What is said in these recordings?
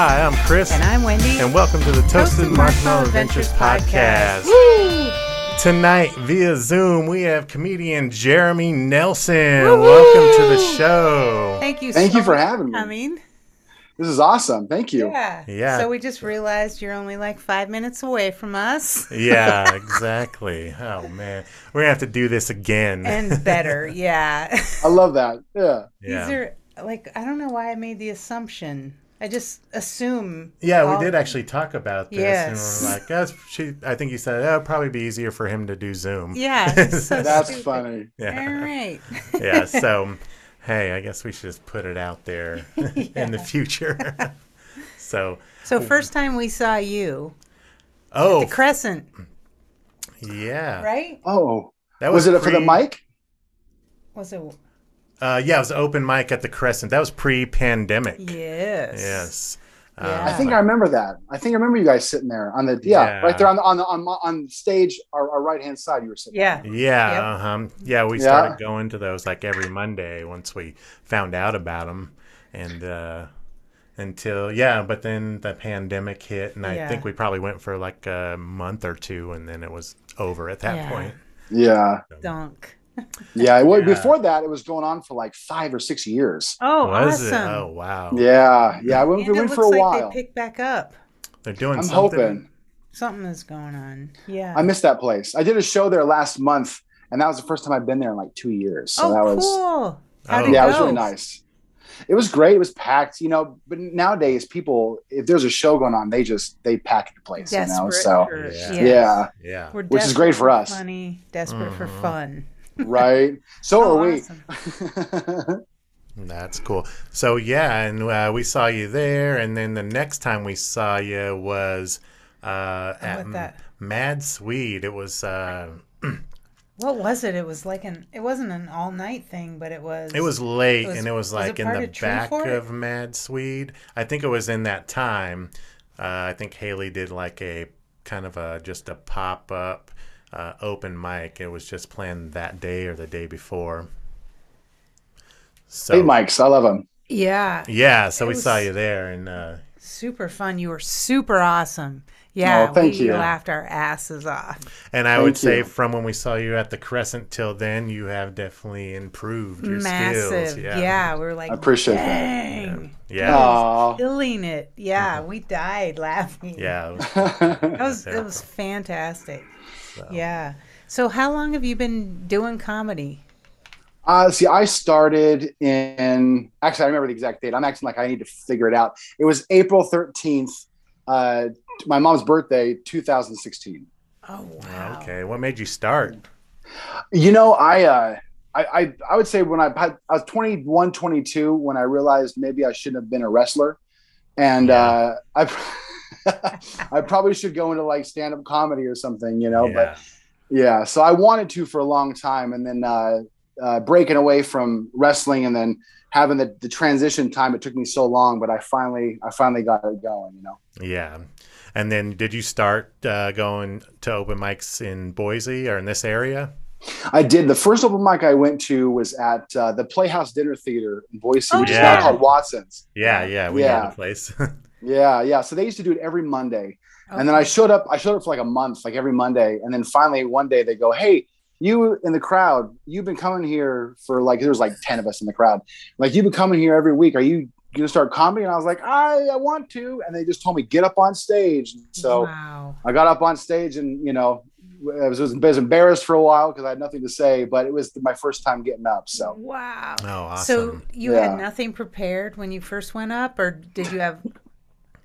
Hi, I'm Chris. And I'm Wendy. And welcome to the Toasted, Toasted Marshmallow Marshmallow Adventures Adventures podcast. Woo! Tonight, via Zoom, we have comedian Jeremy Nelson. Welcome to the show. Thank you Thank so you for having me. coming. This is awesome. Thank you. Yeah. Yeah. So we just realized you're only like five minutes away from us. Yeah, exactly. Oh, man. We're going to have to do this again. And better, yeah. I love that. Yeah. yeah. These are like I don't know why I made the assumption. I just assume. yeah, all- we did actually talk about this. Yes. And we're like, that's, she, I think you said, it'll probably be easier for him to do Zoom. Yeah. so That's stupid. funny. Yeah. All right. yeah so hey i guess we should just put it out there in the future so So first time we saw you, oh the Crescent, yeah right? Oh, that was, it for the mic? Was it? Uh yeah it was open mic at the crescent that was pre-pandemic Yes. yes Yeah. I think I remember that. I think I remember you guys sitting there on the yeah, Yeah. right there on the on the on, my- on stage, our, our right hand side. You were sitting. Yeah. yeah Yep. uh-huh. yeah we Yeah. started going to those like every monday once we found out about them and uh until yeah but then the pandemic hit and i Yeah. think we probably went for like a month or two and then it was over at that Yeah. point Yeah, Dunk. yeah. Well, Yeah. before that, it was going on for like five or six years. Oh, was awesome. it oh wow Yeah, yeah. I went, And we it went looks for a like while. they picked back up. they're doing I'm something hoping. Something is going on. Yeah. I missed that place. I did a show there last month, and that was the first time I've been there in like two years. So oh, that was cool. How'd Oh. it yeah, go? it was really nice. It was great. It was packed, you know. But nowadays, people, if there's a show going on, they just they pack the place, you know. So for- Yeah. yes. yeah, yeah We're Which is great for us. Funny, desperate for Mhm. fun. Right. So Oh, are we. awesome. That's cool. So yeah, and uh, we saw you there, and then the next time we saw you was uh, at? Mad Swede. It was uh, What was it? It was like an. It wasn't an all night thing, but it was. it was late, Was- and it was was like it in the of back for It? of Mad Swede. I think it was in that time. Uh, I think Haley did like a kind of a just a pop up uh, open mic. It was just planned that day or the day before. So Hey, Mike's. I love him. Yeah, yeah, so It we saw you there, and uh, super fun. You were super awesome. Yeah, Oh, thank we you. laughed our asses off. And I Thank would say you. from when we saw you at the Crescent till then, you have definitely improved your Massive. skills. Yeah. we were like, I appreciate that. Dang, Yeah. Killing it. Yeah, we died laughing. Yeah. That was it was fantastic. Yeah. So how long have you been doing comedy? Uh, see, I started in actually, I remember the exact date. I'm acting like I need to figure it out. It was April 13th, uh, my mom's birthday, 2016. Oh wow. Okay. What made you start? You know, I, uh, I, I, I would say when I, had- I was 21, 22, when I realized maybe I shouldn't have been a wrestler. And uh, I, I probably should go into like stand up comedy or something, you know, yeah. but yeah. So I wanted to for a long time. And then uh, uh, breaking away from wrestling and then having the, the transition time, it took me so long, but I finally, I finally got it going, you know. yeah. And then did you start uh, going to open mics in Boise or in this area? I did. The first open mic I went to was at uh, the Playhouse Dinner Theater in Boise, Oh, which is now called Watson's. Yeah. Yeah. We know Yeah. the place. Yeah, yeah. So they used to do it every Monday, and then I showed up. I showed up for like a month, like every Monday, and then finally one day they go, "Hey, you in the crowd, you've been coming here for like there was like ten of us in the crowd. Like you've been coming here every week. Are you gonna start comedy?" And I was like, "I, I want to," and they just told me get up on stage. So wow. I got up on stage, and you know, I was, was embarrassed for a while because I had nothing to say, but it was my first time getting up. So Wow. Oh, awesome. So you Yeah. had nothing prepared when you first went up, or did you have a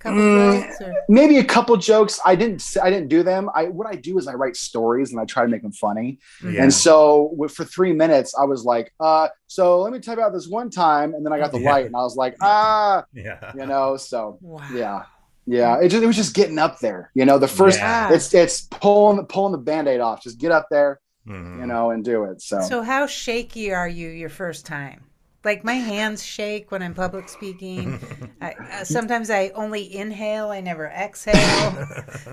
couple Mm, jokes? Or? maybe a couple jokes. I didn't. s- I didn't do them. I what I do is I write stories and I try to make them funny. yeah. And so with, for three minutes, I was like, uh, so let me type out this one time, and then I got the Yeah. light, and I was like, ah, yeah. you know. So Wow. yeah, yeah. It just it was just getting up there. You know, the first Yeah. it's it's pulling pulling the band-aid off. Just get up there, Mhm. you know, and do it. So, So how shaky are you your first time? Like my hands shake when I'm public speaking. I, uh, sometimes I only inhale, I never exhale.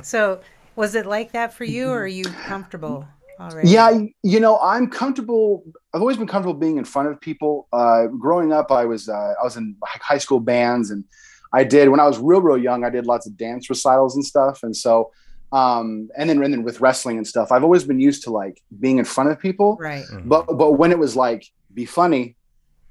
so was it like that for you, or are you comfortable already? yeah, you know, I'm comfortable. I've always been comfortable being in front of people. Uh, growing up, I was uh, I was in high school bands, and I did when I was real real young. I did lots of dance recitals and stuff, and so. Um, and then and then with wrestling and stuff, I've always been used to like being in front of people. Right. Mhm. but but when it was like be funny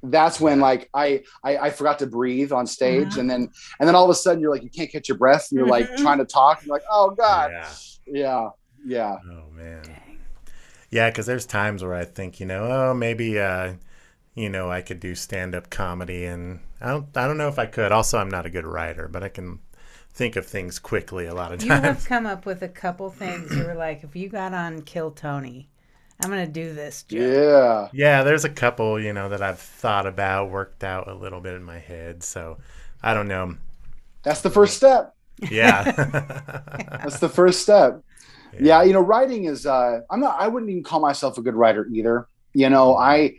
that's when like I, I i forgot to breathe on stage Mhm. and then and then all of a sudden you're like you can't catch your breath and you're like Mhm. trying to talk you're like oh god Yeah. yeah yeah Oh man. Dang. Yeah, because there's times where I think, you know, oh, maybe, uh, you know, I could do stand-up comedy, and I don't, I don't know if I could. Also, I'm not a good writer, but I can think of things quickly a lot of times You have come up with a couple things you were like, if you got on Kill Tony, I'm gonna do this joke. yeah Yeah, there's a couple, you know, that I've thought about, worked out a little bit in my head. So I don't know. that's the first step Yeah. that's the first step yeah you know writing is uh i'm not i wouldn't even call myself a good writer either you know i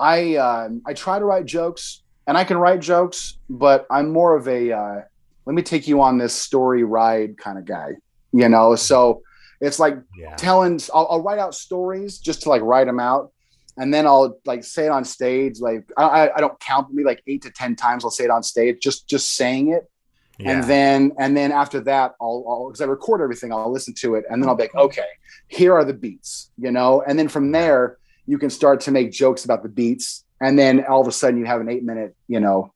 i um i try to write jokes and i can write jokes but i'm more of a uh let me take you on this story ride kind of guy you know so it's like yeah. telling I'll, I'll write out stories just to like write them out. And then i'll like say it on stage like i, I- I don't count me like eight to ten times i'll say it on stage just just saying it. Yeah. and then and then after that I'll i'll because i record everything i'll listen to it and then i'll be like okay here are the beats you know? And then from there you can start to make jokes about the beats. And then all of a sudden you have an eight minute you know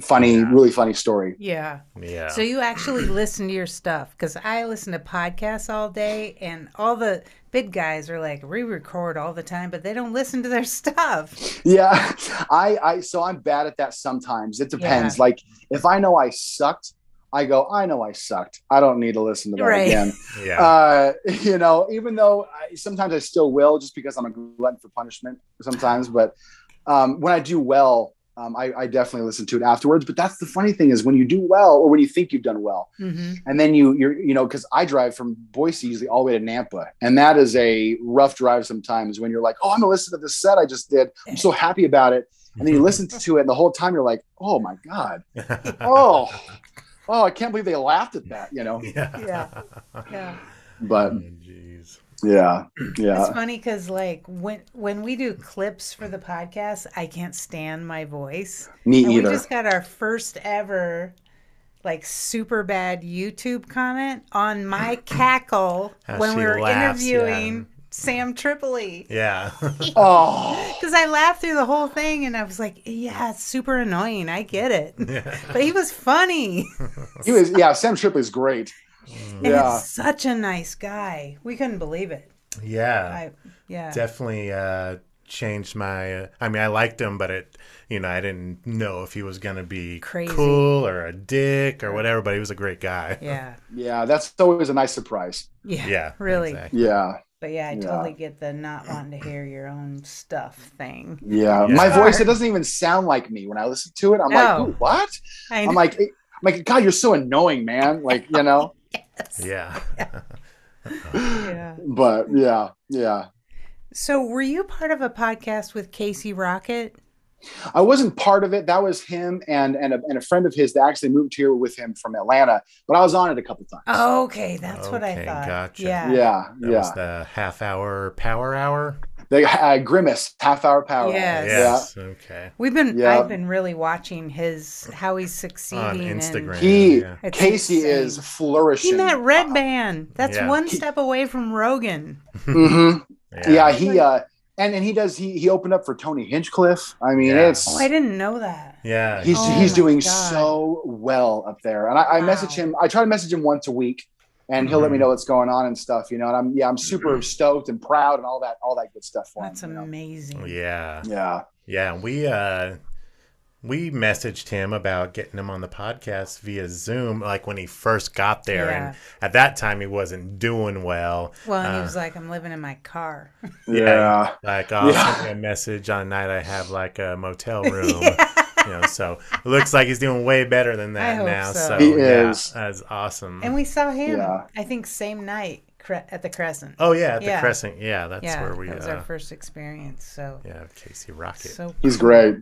funny Yeah. really funny story Yeah. yeah. So you actually listen to your stuff because I listen to podcasts all day, and all the big guys are like re-record all the time, but they don't listen to their stuff. yeah i i so i'm bad at that sometimes it depends like if i know i sucked i go i know i sucked i don't need to listen to that Right. again yeah. uh you know even though I, sometimes i still will just because i'm a glutton for punishment sometimes but um when i do well um, I, I definitely listen to it afterwards but that's the funny thing is when you do well or when you think you've done well hmm and then you you're you know because i drive from boise usually all the way to nampa and that is a rough drive sometimes when you're like oh i'm gonna listen to this set i just did i'm so happy about it and then you listen to it and the whole time you're like oh my god oh oh i can't believe they laughed at that you know yeah. Yeah. Yeah. but Oh, Jeez. yeah It's funny because like when when we do clips for the podcast, I can't stand my voice. me And either we just got our first ever like super bad YouTube comment on my cackle How when we were laughs, interviewing yeah. Sam Tripoli. Yeah. oh Because I laughed through the whole thing and I was like, yeah, it's super annoying. I get it. But he was funny. he was yeah sam Tripoli's great And yeah he's such a nice guy. We couldn't believe it. yeah. I, yeah. Definitely uh, changed my. Uh, I mean, I liked him, but it, you know, I didn't know if he was gonna be Crazy. cool or a dick or whatever. But he was a great guy. Yeah. yeah that's always a nice surprise Yeah. Yeah. Really. exactly. yeah But yeah, I Yeah. totally get the not wanting to hear your own stuff thing. yeah, Yeah. my voice it doesn't even sound like me when i listen to it i'm like No. Ooh, what I i'm like I'm like god you're so annoying man like you know Yeah. yeah. but yeah yeah So, were you part of a podcast with Casey Rocket? I wasn't part of it. That was him and and a, and a friend of his that actually moved here with him from Atlanta. But I was on it a couple times. Okay, that's what I Okay, thought. gotcha. Yeah. yeah, That yeah. was the half hour power hour. The uh, grimace half hour power. hour. Yes. Yes. Okay. We've been Yeah. I've been really watching his how he's On succeeding and Instagram. He yeah. Casey insane. is flourishing. he met Red Band. That's Yeah. one step away from Rogan. Mm-hmm. Yeah. he uh and and he does he he opened up for Tony Hinchcliffe. I mean, Yeah. it's Oh, I didn't know that. Yeah. he's Oh he's doing God. so well up there. And I, I message him. I try to message him once a week, and he'll let me Mhm. know what's going on and stuff. You know, and I'm yeah, I'm super stoked and proud and all that all that good stuff for That's him. you know? amazing. yeah. Yeah. Yeah, we uh we messaged him about getting him on the podcast via Zoom like when he first got there Yeah. and at that time he wasn't doing well. Well, and he Uh, was like, "I'm living in my car." Yeah. Like I'll Yeah. send you a message on a night I have like a motel room. You know, so it looks like he's doing way better than that I hope now. so. So He yeah, is. that's awesome. And we saw him. Yeah. I think same night cre- at the Crescent. oh yeah, at the Yeah. Crescent. Yeah, that's yeah, where we that was uh, our first experience. So, yeah, Casey Rocket. so He's cool. great.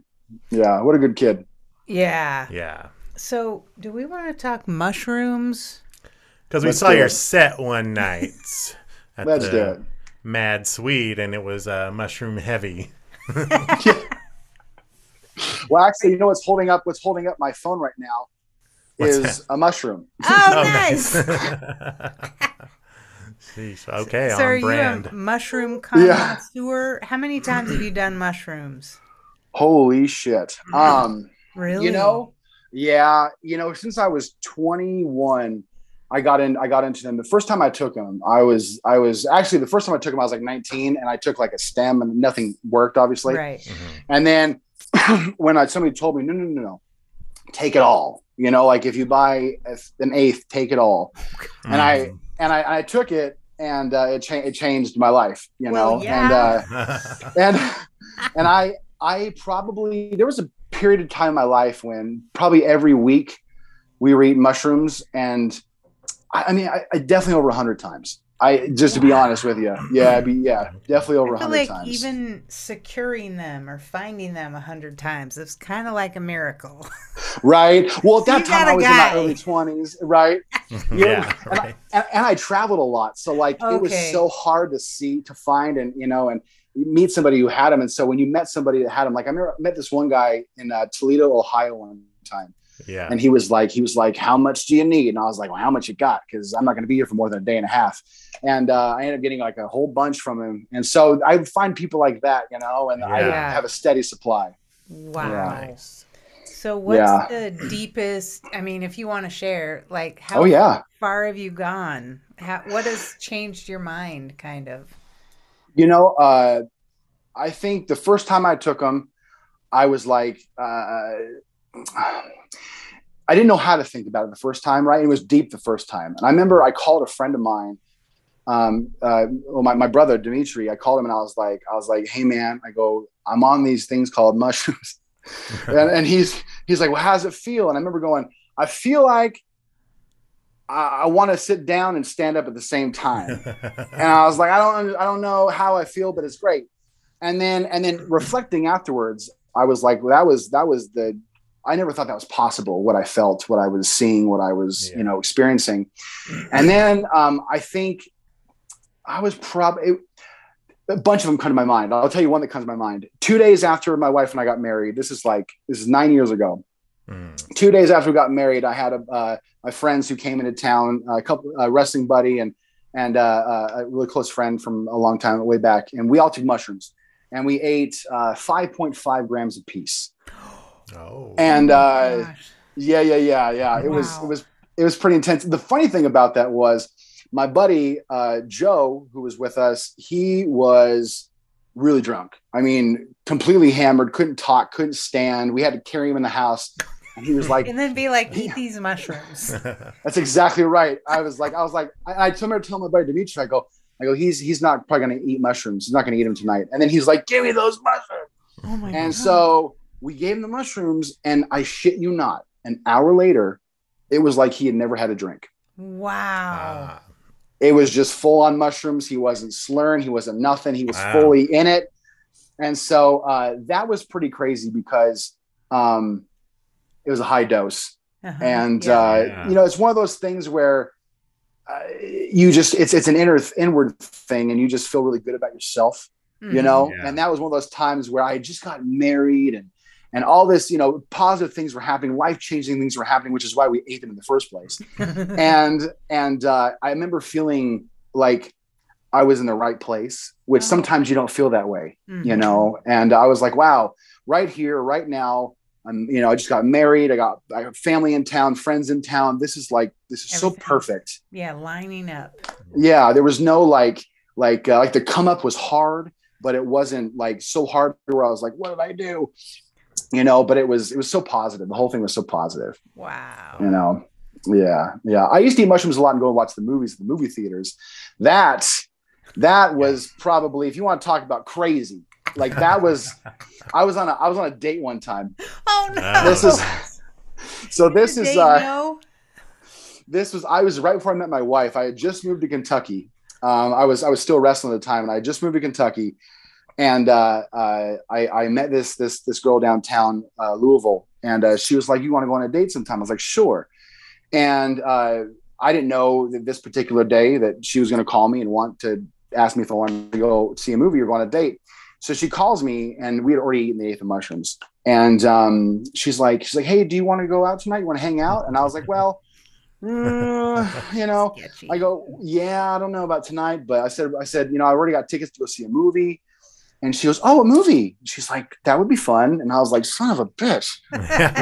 Yeah. What a good kid. Yeah. yeah. So, do we want to talk mushrooms? Because we Let's saw your it. set one night at Let's the do it. Mad Swede, and it was uh, mushroom heavy. Well, actually, you know what's holding up what's holding up my phone right now What's is a mushroom. Oh, nice. Sheesh, okay, so, are on you brand. a mushroom Yeah. connoisseur? How many times have you done mushrooms? Holy shit. Um, Really? you know, yeah, you know, since I was 21, I got in. I got into them. The first time I took them, I was. I was actually the first time I took them. I was like 19, and I took like a stem, and nothing worked, obviously. right. Mhm. And then when I somebody told me, no, no, no, no, take it all. You know, like if you buy an eighth, take it all. And I Mhm. and I, I took it, and uh, it, cha- it changed my life. You Well, know, yeah. and uh, and and I I probably there was a period of time in my life when probably every week we were eating mushrooms, and I, I mean I, I definitely over a hundred times. I just to be honest with you, yeah, I'd be, yeah, definitely over I a feel hundred like times. even securing them or finding them a hundred times, it's kind of like a miracle. right. Well, at that You time I I a was in my early twenties, right? yeah, and, right. I, and, and I traveled a lot, so like it was so hard to see, to find, and you know, and meet somebody who had them. And so when you met somebody that had them, like I remember I met this one guy in uh, Toledo, Ohio, one time, yeah. and he was like, he was like, "How much do you need?" And I was like, "Well, how much you got?" Because I'm not going to be here for more than a day and a half. And uh, I ended up getting like a whole bunch from him. And so I would find people like that, you know, and I would have a steady supply. Wow. Nice. So what's Yeah. the deepest? I mean, if you want to share, like how Oh yeah. far have you gone? How, what has changed your mind, kind of? You know, uh, I think the first time I took them, I was like, uh, I didn't know how to think about it the first time, right? It was deep the first time. And I remember I called a friend of mine, um, uh, well, my, my brother, Dimitri, I called him and I was like, I was like, Hey man, I go, I'm on these things called mushrooms. and, and he's, he's like, well, how's it feel? And I remember going, I feel like I, I want to sit down and stand up at the same time and I was like, I don't, I don't know how I feel, but it's great. And then, and then reflecting afterwards, I was like, well, that was, that was the, I never thought that was possible. What I felt, what I was seeing, what I was, Yeah. you know, experiencing. And then, um, I think I was probably a bunch of them come to my mind. I'll tell you one that comes to my mind. Two days after my wife and I got married, this is like, this is nine years ago Mm. two days after we got married, I had a, uh, my friends who came into town, a couple a wrestling buddy and and uh, uh, a really close friend from a long time way back, and we all took mushrooms, and we ate uh, 5.5 grams a piece. Oh. And Oh my uh, gosh. yeah, yeah, yeah, yeah. It was it was it was pretty intense. The funny thing about that was my buddy uh, Joe, who was with us, he was really drunk. I mean, completely hammered, couldn't talk, couldn't stand. We had to carry him in the house, and he was like, and then be like, eat these mushrooms. That's exactly right. I was like, I was like, I, I told him to tell my buddy Dimitri, I go, I go, he's he's not probably gonna eat mushrooms. He's not gonna eat them tonight. And then he's like, give me those mushrooms. Oh my god. And so we gave him the mushrooms, and I shit you not, an hour later, it was like he had never had a drink. wow. Ah, It was just full on mushrooms. He wasn't slurring. He wasn't nothing. He was Wow. fully in it. And so uh, that was pretty crazy because um, it was a high dose. Uh-huh. and Yeah. uh, Yeah. you know it's one of those things where uh, you just it's it's an inner inward thing and you just feel really good about yourself you Mhm. know Yeah. and that was one of those times where i had just got married and and all this you know positive things were happening life changing things were happening which is why we ate them in the first place and and uh, i remember feeling like I was in the right place, which Oh. sometimes you don't feel that way, Mhm. you know. And I was like, wow, right here, right now. I'm, you know, I just got married. I got, I got family in town, friends in town. This is like, this is so perfect. Yeah, lining up. Yeah, there was no like, like, uh, like the come up was hard, but it wasn't like so hard where I was like, what did I do? You know, but it was, it was so positive. The whole thing was so positive. Wow. You know, yeah, yeah. I used to eat mushrooms a lot and go and watch the movies at the movie theaters. That that was probably if you want to talk about crazy, like that was. I was on a I was on a date one time. Oh no. This is so this Did is uh know? this was I was right before I met my wife. I had just moved to Kentucky. Um, I was I was still wrestling at the time, and I had just moved to Kentucky. And uh, uh, I, I met this this this girl downtown uh, Louisville, and uh, she was like, "You want to go on a date sometime?" I was like, "Sure." And uh, I didn't know that this particular day that she was going to call me and want to ask me if I wanted to go see a movie or go on a date. So she calls me, and we had already eaten the eighth of mushrooms. And um, she's like, she's like, "Hey, do you want to go out tonight? You want to hang out?" And I was like, "Well." mm, you know, Sketchy. I go, yeah, I don't know about tonight, but I said, I said, you know, I already got tickets to go see a movie. And she goes, oh, a movie. She's like, that would be fun. And I was like, son of a bitch,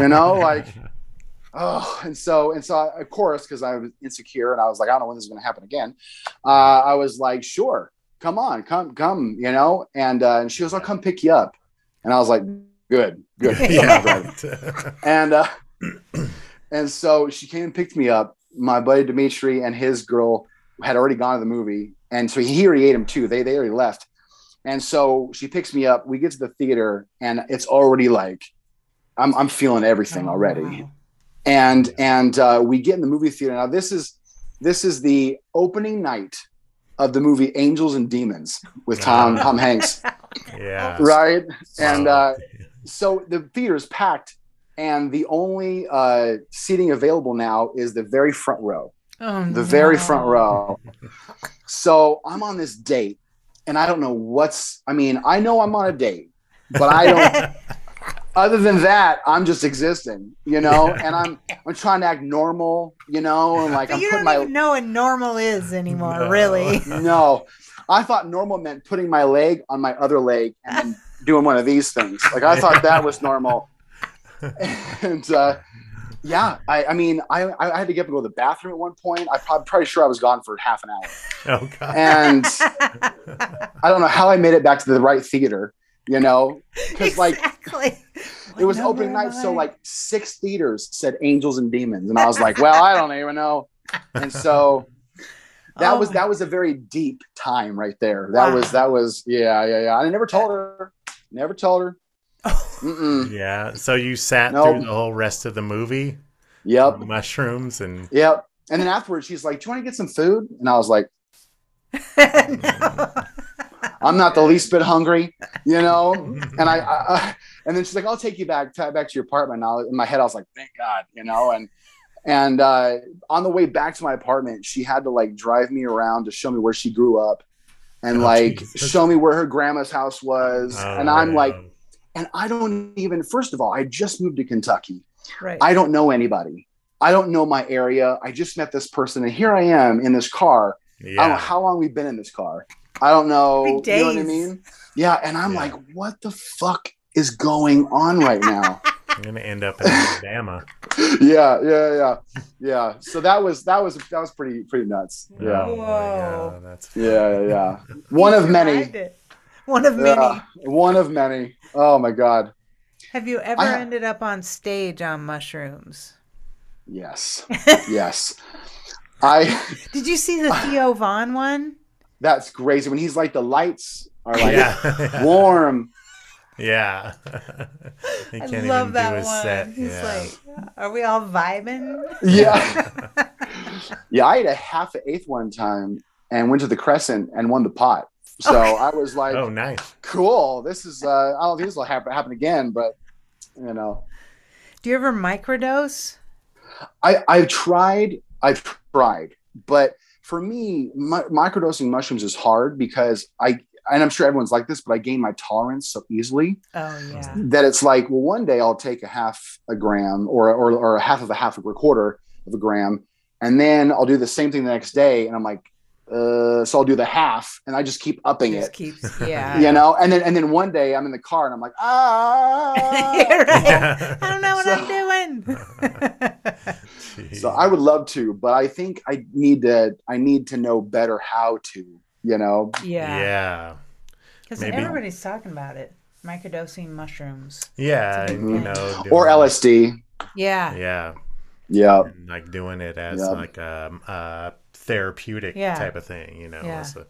you know, like, oh. And so, and so, I, of course, because I was insecure and I was like, I don't know when this is going to happen again. Uh, I was like, sure, come on, come, come, you know. And uh, and she goes, I'll come pick you up. And I was like, good, good. I'm not driving yeah. and uh, and so she came and picked me up. My buddy Dimitri and his girl had already gone to the movie, and so he already ate him too. They they already left, and so she picks me up. We get to the theater, and it's already like I'm I'm feeling everything Oh, already. wow. And and uh, we get in the movie theater. Now this is this is the opening night of the movie Angels and Demons with Tom Tom Hanks, yeah. right? And Wow. uh, so the theater is packed and the only uh, seating available now is the very front row Oh, the very front row so i'm on this date and i don't know what's i mean i know i'm on a date but i don't other than that i'm just existing you know and i'm i'm trying to act normal you know and like But i'm you putting don't my even know what normal is anymore, No. really. no. I thought normal meant putting my leg on my other leg and doing one of these things. Like i thought that was normal. And uh yeah i i mean i i had to get up and go to the bathroom at one point. I- i'm probably sure i was gone for half an hour. Oh god. and i don't know how i made it back to the right theater you know? Because like it was What opening night am so like six theaters said angels and demons and i was like well i don't even know. And so that Oh. was that was a very deep time right there. That Wow. was that was yeah yeah yeah. I never told her. Never told her. Yeah. So you sat Nope. through the whole rest of the movie, yep mushrooms, and yep and then afterwards she's like do you want to get some food and i was like No. i'm not the least bit hungry you know and I, I, I and then she's like, "I'll take you back to, back to your apartment." Now in my head, I was like, "Thank God," you know. And and uh, on the way back to my apartment, she had to like drive me around to show me where she grew up, and Oh, like Jesus. show me where her grandma's house was. Oh, and I'm like. And I don't even. First of all, I just moved to Kentucky. right. I don't know anybody. I don't know my area. I just met this person, and here I am in this car. Yeah. I don't know how long we've been in this car. I don't know. Three You know what I mean? Yeah. And I'm Yeah. like, what the fuck is going on right now? I'm gonna end up in Alabama. yeah, yeah, yeah, yeah. So that was that was that was pretty pretty nuts. Oh yeah, Oh, Whoa. God, that's yeah, yeah. yeah. One of many. Survived it. One of many. Yeah, one of many. Oh my god. Have you ever I ha- ended up on stage on mushrooms? Yes, yes. I. Did you see the Theo Von one? That's crazy when he's like the lights are like yeah. warm. yeah. he I can't love even that do his one. set. He's yeah. like, "Are we all vibing?" Yeah, yeah. I ate a half an eighth one time and went to the Crescent and won the pot. So I was like, oh, nice. cool. This is. uh I don't think this will happen happen again, but you know. Do you ever microdose? I, I've tried, I've tried, but for me, mi- microdosing mushrooms is hard because I, and I'm sure everyone's like this, but I gain my tolerance so easily Oh yeah. that it's like, well, one day I'll take a half a gram or, or, or a half of a half of a quarter of a gram, and then I'll do the same thing the next day. And I'm like, uh, so I'll do the half, and I just keep upping Just it. keeps, yeah. You know, and then and then one day I'm in the car and I'm like, ah. Right. Yeah. I don't know what So- I'm doing. so I would love to, but I think I need to. I need to know better how to. You know, yeah. yeah. Because everybody's talking about it. Microdosing mushrooms. Yeah, It's a you know, or doing- LSD. Yeah. Yeah, Yeah, and like doing it as Yeah. like a, a therapeutic Yeah. type of thing, you know, Yeah. so-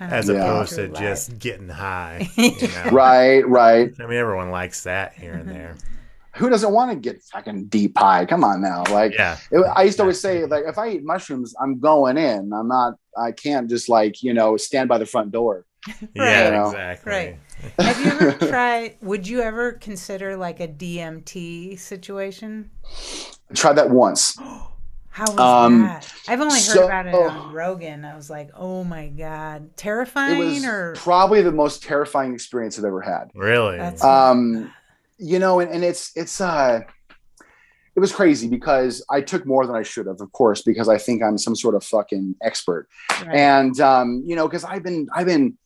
as Yeah. opposed to just life. getting high. You know? right, right. I mean, everyone likes that here and mm-hmm. there. Who doesn't want to get fucking deep high? Come on now, like. Yeah, It, I used to always say, like, if I eat mushrooms, I'm going in. I'm not. I can't just like you know stand by the front door. yeah, Right. exactly. Right. Have you ever tried? Would you ever consider like a DMT situation? I tried that once. How was Um, that? I've only heard so- about it on Rogan. I was like, oh my god, Terrifying? It was or probably the most terrifying experience I've ever had. Really? That's- Um, you know, and, and it's it's uh, it was crazy because I took more than I should have, of course, because I think I'm some sort of fucking expert. right. and um, you know because i've been i've been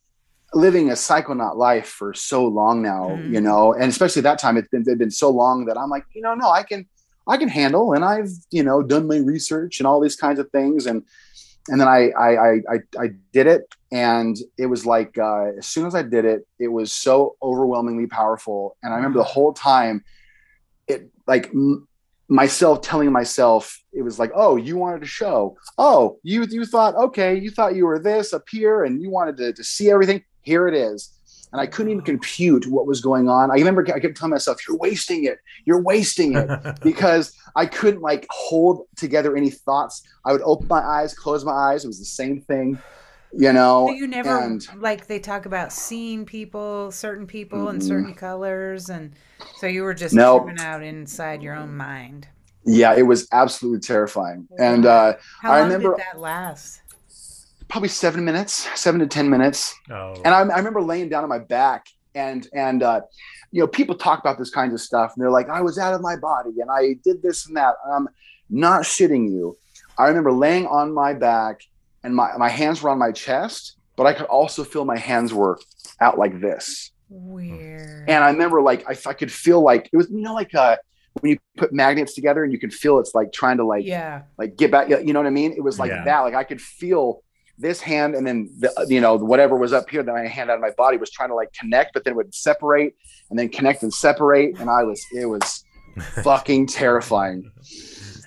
living a psychonaut life for so long now Mhm. you know and especially that time it's been it's been so long that i'm like you know no i can i can handle and i've you know done my research and all these kinds of things and and then i i i i, did it and it was like uh, as soon as i did it it was so overwhelmingly powerful and i remember the whole time it like m- myself telling myself it was like oh you wanted to show. Oh you you thought okay you thought you were this up here and you wanted to, to see everything. Here it is and i couldn't even compute what was going on. I remember i kept telling myself you're wasting it. You're wasting it. Because i couldn't like hold together any thoughts. I would open my eyes close my eyes. It was the same thing you know? So you never and- like they talk about seeing people, certain people in Mm-mm. certain colors, and so you were just Nope. tripping out inside your own mind. yeah it was absolutely terrifying. And uh How I long remember- did that last? Probably seven minutes seven to ten minutes. Oh, and I, I remember laying down on my back and and uh, you know people talk about this kind of stuff and they're like i was out of my body and i did this and that. And i'm not shitting you. I remember laying on my back and my, my hands were on my chest but i could also feel my hands were out like this. Weird. and i remember like i, I could feel like it was you know like uh when you put magnets together and you can feel it's like trying to like yeah. like get back you know what i mean? It was like Yeah. that. Like i could feel this hand and then the, you know whatever was up here that my hand out of my body was trying to like connect but then it would separate and then connect and separate and i was it was fucking terrifying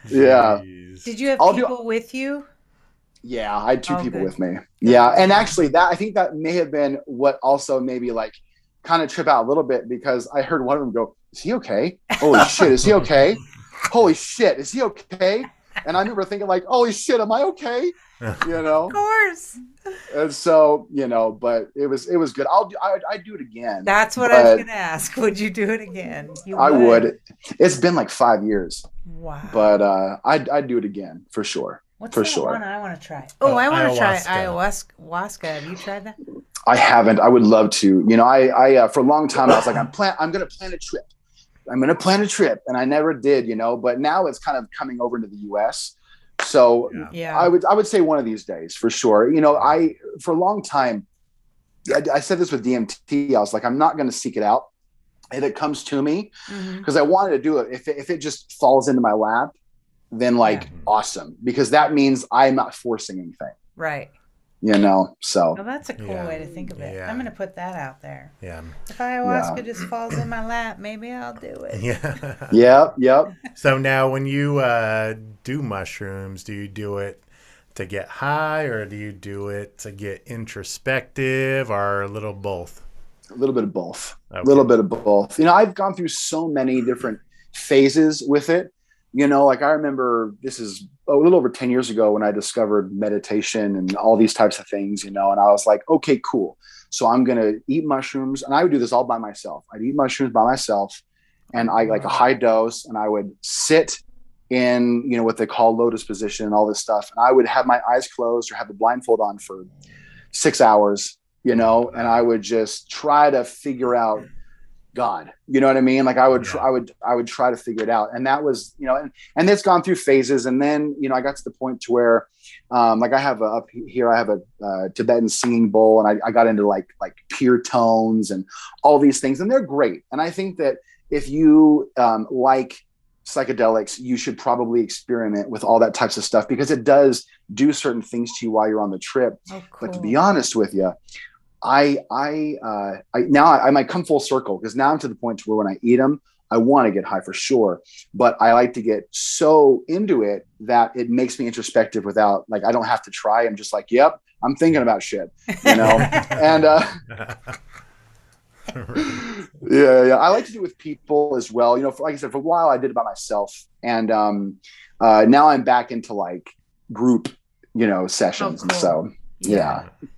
yeah. Jeez. Did you have I'll do- people with you? yeah i had two Oh, people good. with me yeah and actually that i think that may have been what also maybe like kind of trip out a little bit because i heard one of them go is he okay holy shit is he okay holy shit is he okay and i remember thinking like holy shit am i okay you know Of course. and so you know but it was it was good i'll do i i do it again That's what I was going to ask. Would you do it again? You i would it's been like five years Wow. but uh i'd, I'd do it again for sure What's for that sure. one I want to try? Oh, Oh, I want to try ayahuasca. ayahuasca. Have you tried that? i haven't i would love to you know i i uh, for a long time i was like i'm plan i'm gonna plan a trip i'm gonna plan a trip and i never did you know but now it's kind of coming over into the us so Yeah. Yeah. I would I would say one of these days for sure. You know, I for a long time, I, I said this with DMT. I was like, I'm not going to seek it out. If it comes to me, mm-hmm. because I wanted to do it. If it, if it just falls into my lap, then like Yeah. awesome, because that means I'm not forcing anything. Right. You know, so Well, that's a cool Yeah. way to think of it. Yeah. I'm going to put that out there. Yeah. If ayahuasca just falls in my lap, maybe I'll do it. Yeah. yep, yep. So now, when you uh, do mushrooms, do you do it to get high, or do you do it to get introspective, or a little both? A little bit of both. Okay. A little bit of both. You know, I've gone through so many different phases with it. You know, like I remember this is a little over 10 years ago when I discovered meditation and all these types of things, you know, and I was like, okay, cool. So I'm going to eat mushrooms. And I would do this all by myself. I'd eat mushrooms by myself and I like a high dose and I would sit in, you know, what they call lotus position and all this stuff. And I would have my eyes closed or have a blindfold on for six hours, you know, and I would just try to figure out God. You know what I mean? Like I would, Yeah. I would, I would try to figure it out. And that was, you know, and, and it's gone through phases. And then, you know, I got to the point to where, um, like I have a, up here, I have a uh, Tibetan singing bowl and I, I got into like, like pure tones and all these things and they're great. And I think that if you um, like psychedelics, you should probably experiment with all that types of stuff because it does do certain things to you while you're on the trip. Oh, But to be honest with you, I I uh, I now I, I might come full circle because now I'm to the point to where when I eat them, I want to get high for sure. But I like to get so into it that it makes me introspective without like I don't have to try. I'm just like, yep, I'm thinking about shit, you know. and uh, yeah, yeah, I like to do it with people as well. You know, for, like I said, for a while I did it by myself, and um, uh, now I'm back into like group, you know, sessions, and cool. so yeah. Yeah.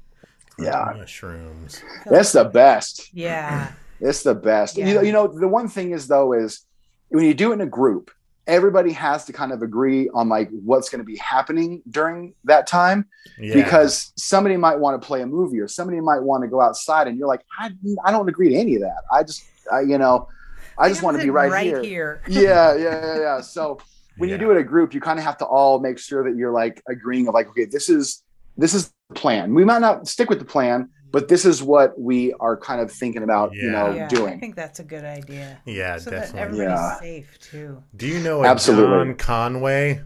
Mushrooms. that's the best. Yeah. It's the best. You know, you know, the one thing is though is when you do it in a group, everybody has to kind of agree on like what's going to be happening during that time Yeah. because somebody might want to play a movie or somebody might want to go outside and you're like, I, I don't agree to any of that. I just, I, you know, I just want to be right, here. here. Yeah, yeah, yeah, yeah. So when Yeah. you do it a group, you kind of have to all make sure that you're like agreeing of like, okay, this is this is the plan. We might not stick with the plan, but this is what we are kind of thinking about, you know, yeah, I think that's a good idea. Yeah, so that definitely. everybody's Yeah. safe too. Do you know a Absolutely. John Conway?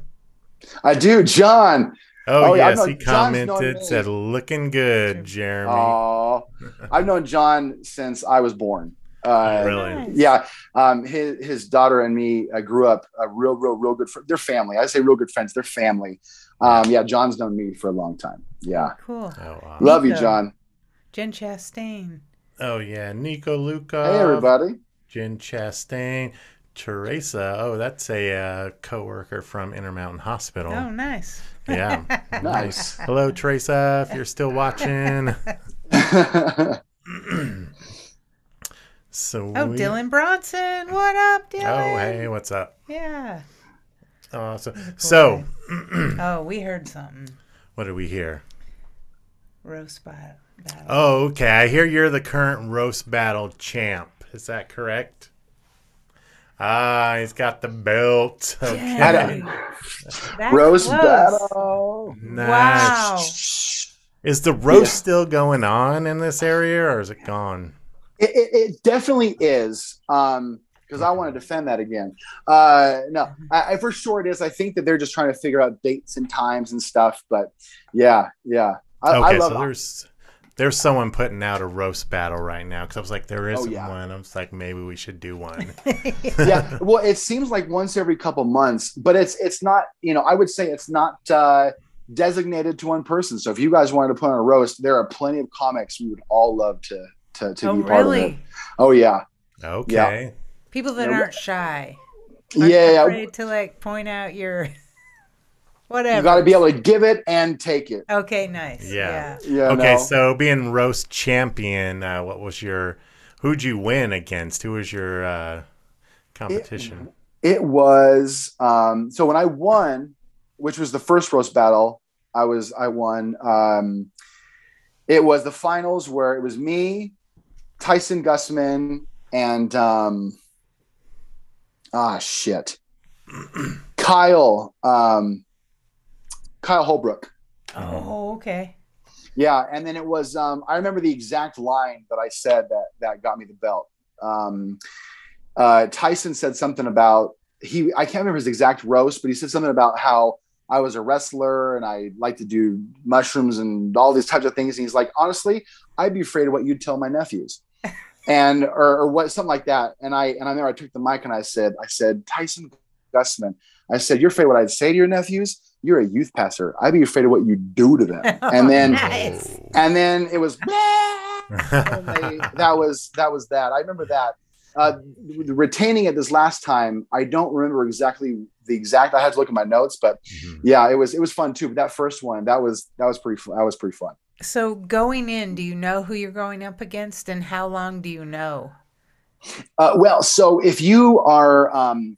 I do, John. Oh, Oh, yes, known- he commented, said, "Looking good, Jeremy." Oh, I've known John since I was born. Uh, really? Yeah, um, his his daughter and me uh, grew up a real, real, real good. Fr- they're family. I say real good friends. They're family. Um, yeah, John's known me for a long time. Yeah, Cool. Oh, wow. love you, John. Jen Chastain. oh yeah, Nico Luca. Hey, everybody. Jen Chastain. Teresa. Oh, that's a uh, coworker from Intermountain Hospital. Oh, nice. Yeah. Nice. Hello, Teresa, if you're still watching. So Oh, we- Dylan Bronson. What up, Dylan? Oh, hey, what's up? Yeah. Awesome. cool So, Oh, we heard something. what did we hear? Roast battle. battle. Oh, okay. I hear you're the current roast battle champ. Is that correct? Ah, he's got the belt. Okay. Dang. Roast close. battle. Nice. Wow. Is the roast Yeah. still going on in this area or is it gone? It, it, it definitely is. Um, because I want to defend that again. Uh, no, I, I for sure it is. I think that they're just trying to figure out dates and times and stuff. But yeah, yeah, I, I okay, love so it. there's there's someone putting out a roast battle right now because I was like, there isn't Oh, yeah. one. I was like, maybe we should do one. yeah well it seems like once every couple months but it's it's not you know i would say it's not uh designated to one person so if you guys wanted to put on a roast there are plenty of comics we would all love to to, to Oh, be part of it really? oh yeah Okay. People that Yeah, aren't shy. yeah, Aren't yeah. Afraid to like point out your whatever. you got to be able to give it and take it Okay, nice. Yeah. Yeah. yeah Okay, no. so being roast champion, uh, what was your? Who'd you win against? Who was your uh, competition? it was um so when i won which was the first roast battle i was i won um it was the finals where it was me tyson Gusman, and um ah shit kyle um kyle holbrook Oh, okay. yeah, and then it was um, I remember the exact line that I said that that got me the belt. Um, uh, Tyson said something about he I can't remember his exact roast, but he said something about how I was a wrestler and I like to do mushrooms and all these types of things. And he's like, honestly, I'd be afraid of what you'd tell my nephews. And or, or what something like that. And I and I remember I took the mic and I said, I said, Tyson Gussman, I said, You're afraid what I'd say to your nephews? You're a youth pastor. I'd be afraid of what you do to them. And then Nice. and then it was they, that was that was that. I remember that. Uh, retaining it this last time, I don't remember exactly the exact. I had to look at my notes, but Mhm. yeah, it was it was fun too. But that first one, that was that was pretty. That was pretty fun. So going in, do you know who you're going up against and how long do you know? Uh, well, so if you are, um,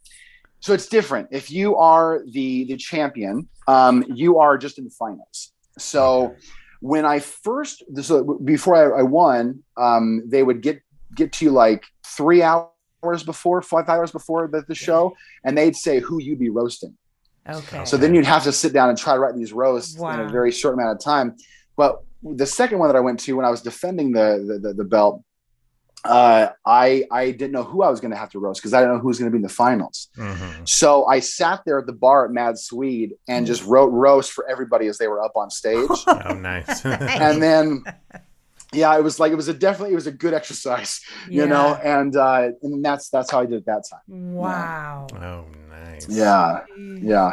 so it's different. If you are the the champion, um, you are just in the finals. So when I first, so before I, I won, um, they would get get to you like three hours before, five hours before the, the show, and they'd say who you'd be roasting. Okay. So then you'd have to sit down and try to write these roasts in a very short amount of time. But the second one that I went to when I was defending the the, the, the belt, uh, I I didn't know who I was going to have to roast because I didn't know who was going to be in the finals. Mhm. So I sat there at the bar at Mad Swede and just wrote roast for everybody as they were up on stage. Oh, nice. and then yeah, it was like it was a definitely it was a good exercise, you know, and uh and that's that's how I did it that time. Wow. oh, nice. Yeah. Yeah.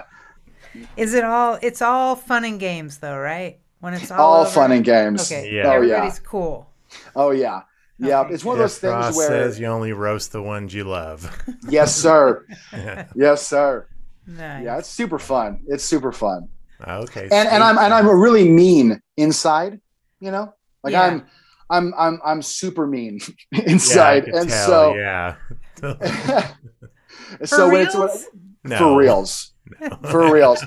Is it all? It's all fun and games, though, right? When it's all, All over? fun and games. Okay. Yeah. Oh yeah. Everybody's cool. Oh yeah. Yeah. It's one of those Jeff Ross things where it says you only roast the ones you love. yes, sir. Yeah. Yes, sir. Nice. Yeah, it's super fun. It's super fun. okay. And and. I'm and I'm really mean inside, you know? Like Yeah. I'm I'm I'm I'm super mean Yeah, I inside. could and tell, so yeah. For so when it's reals? No. for reals. For reals.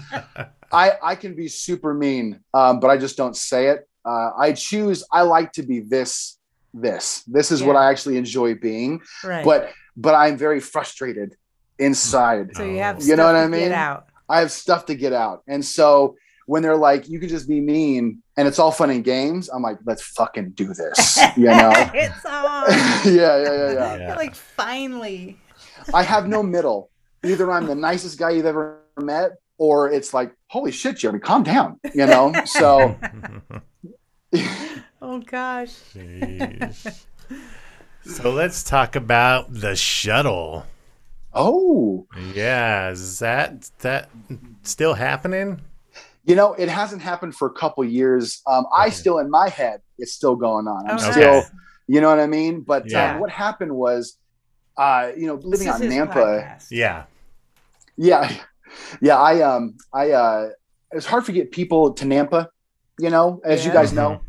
I, I can be super mean, um, but I just don't say it. Uh, I choose. I like to be this. This. This is what I actually enjoy being. Right. But but I'm very frustrated inside. so you have stuff You know what to I mean? Get out. I have stuff to get out, and so when they're like, "You can just be mean," and it's all fun and games, I'm like, "Let's fucking do this," you know? it's on. yeah, yeah, yeah, yeah. Yeah. Like finally. I have no middle. Either I'm the nicest guy you've ever met, or it's like, "Holy shit, Jeremy, calm down," you know? So. Oh gosh. So let's talk about the shuttle. Oh, Yeah, is that that still happening? you know, it hasn't happened for a couple years. Um, I still, in my head, it's still going on. I'm Oh, still, you know what I mean? But Yeah. uh, what happened was, uh, you know, living This on Nampa. podcast. Yeah. Yeah, yeah. I um, I uh, it was hard to get people to Nampa. You know, as you guys know,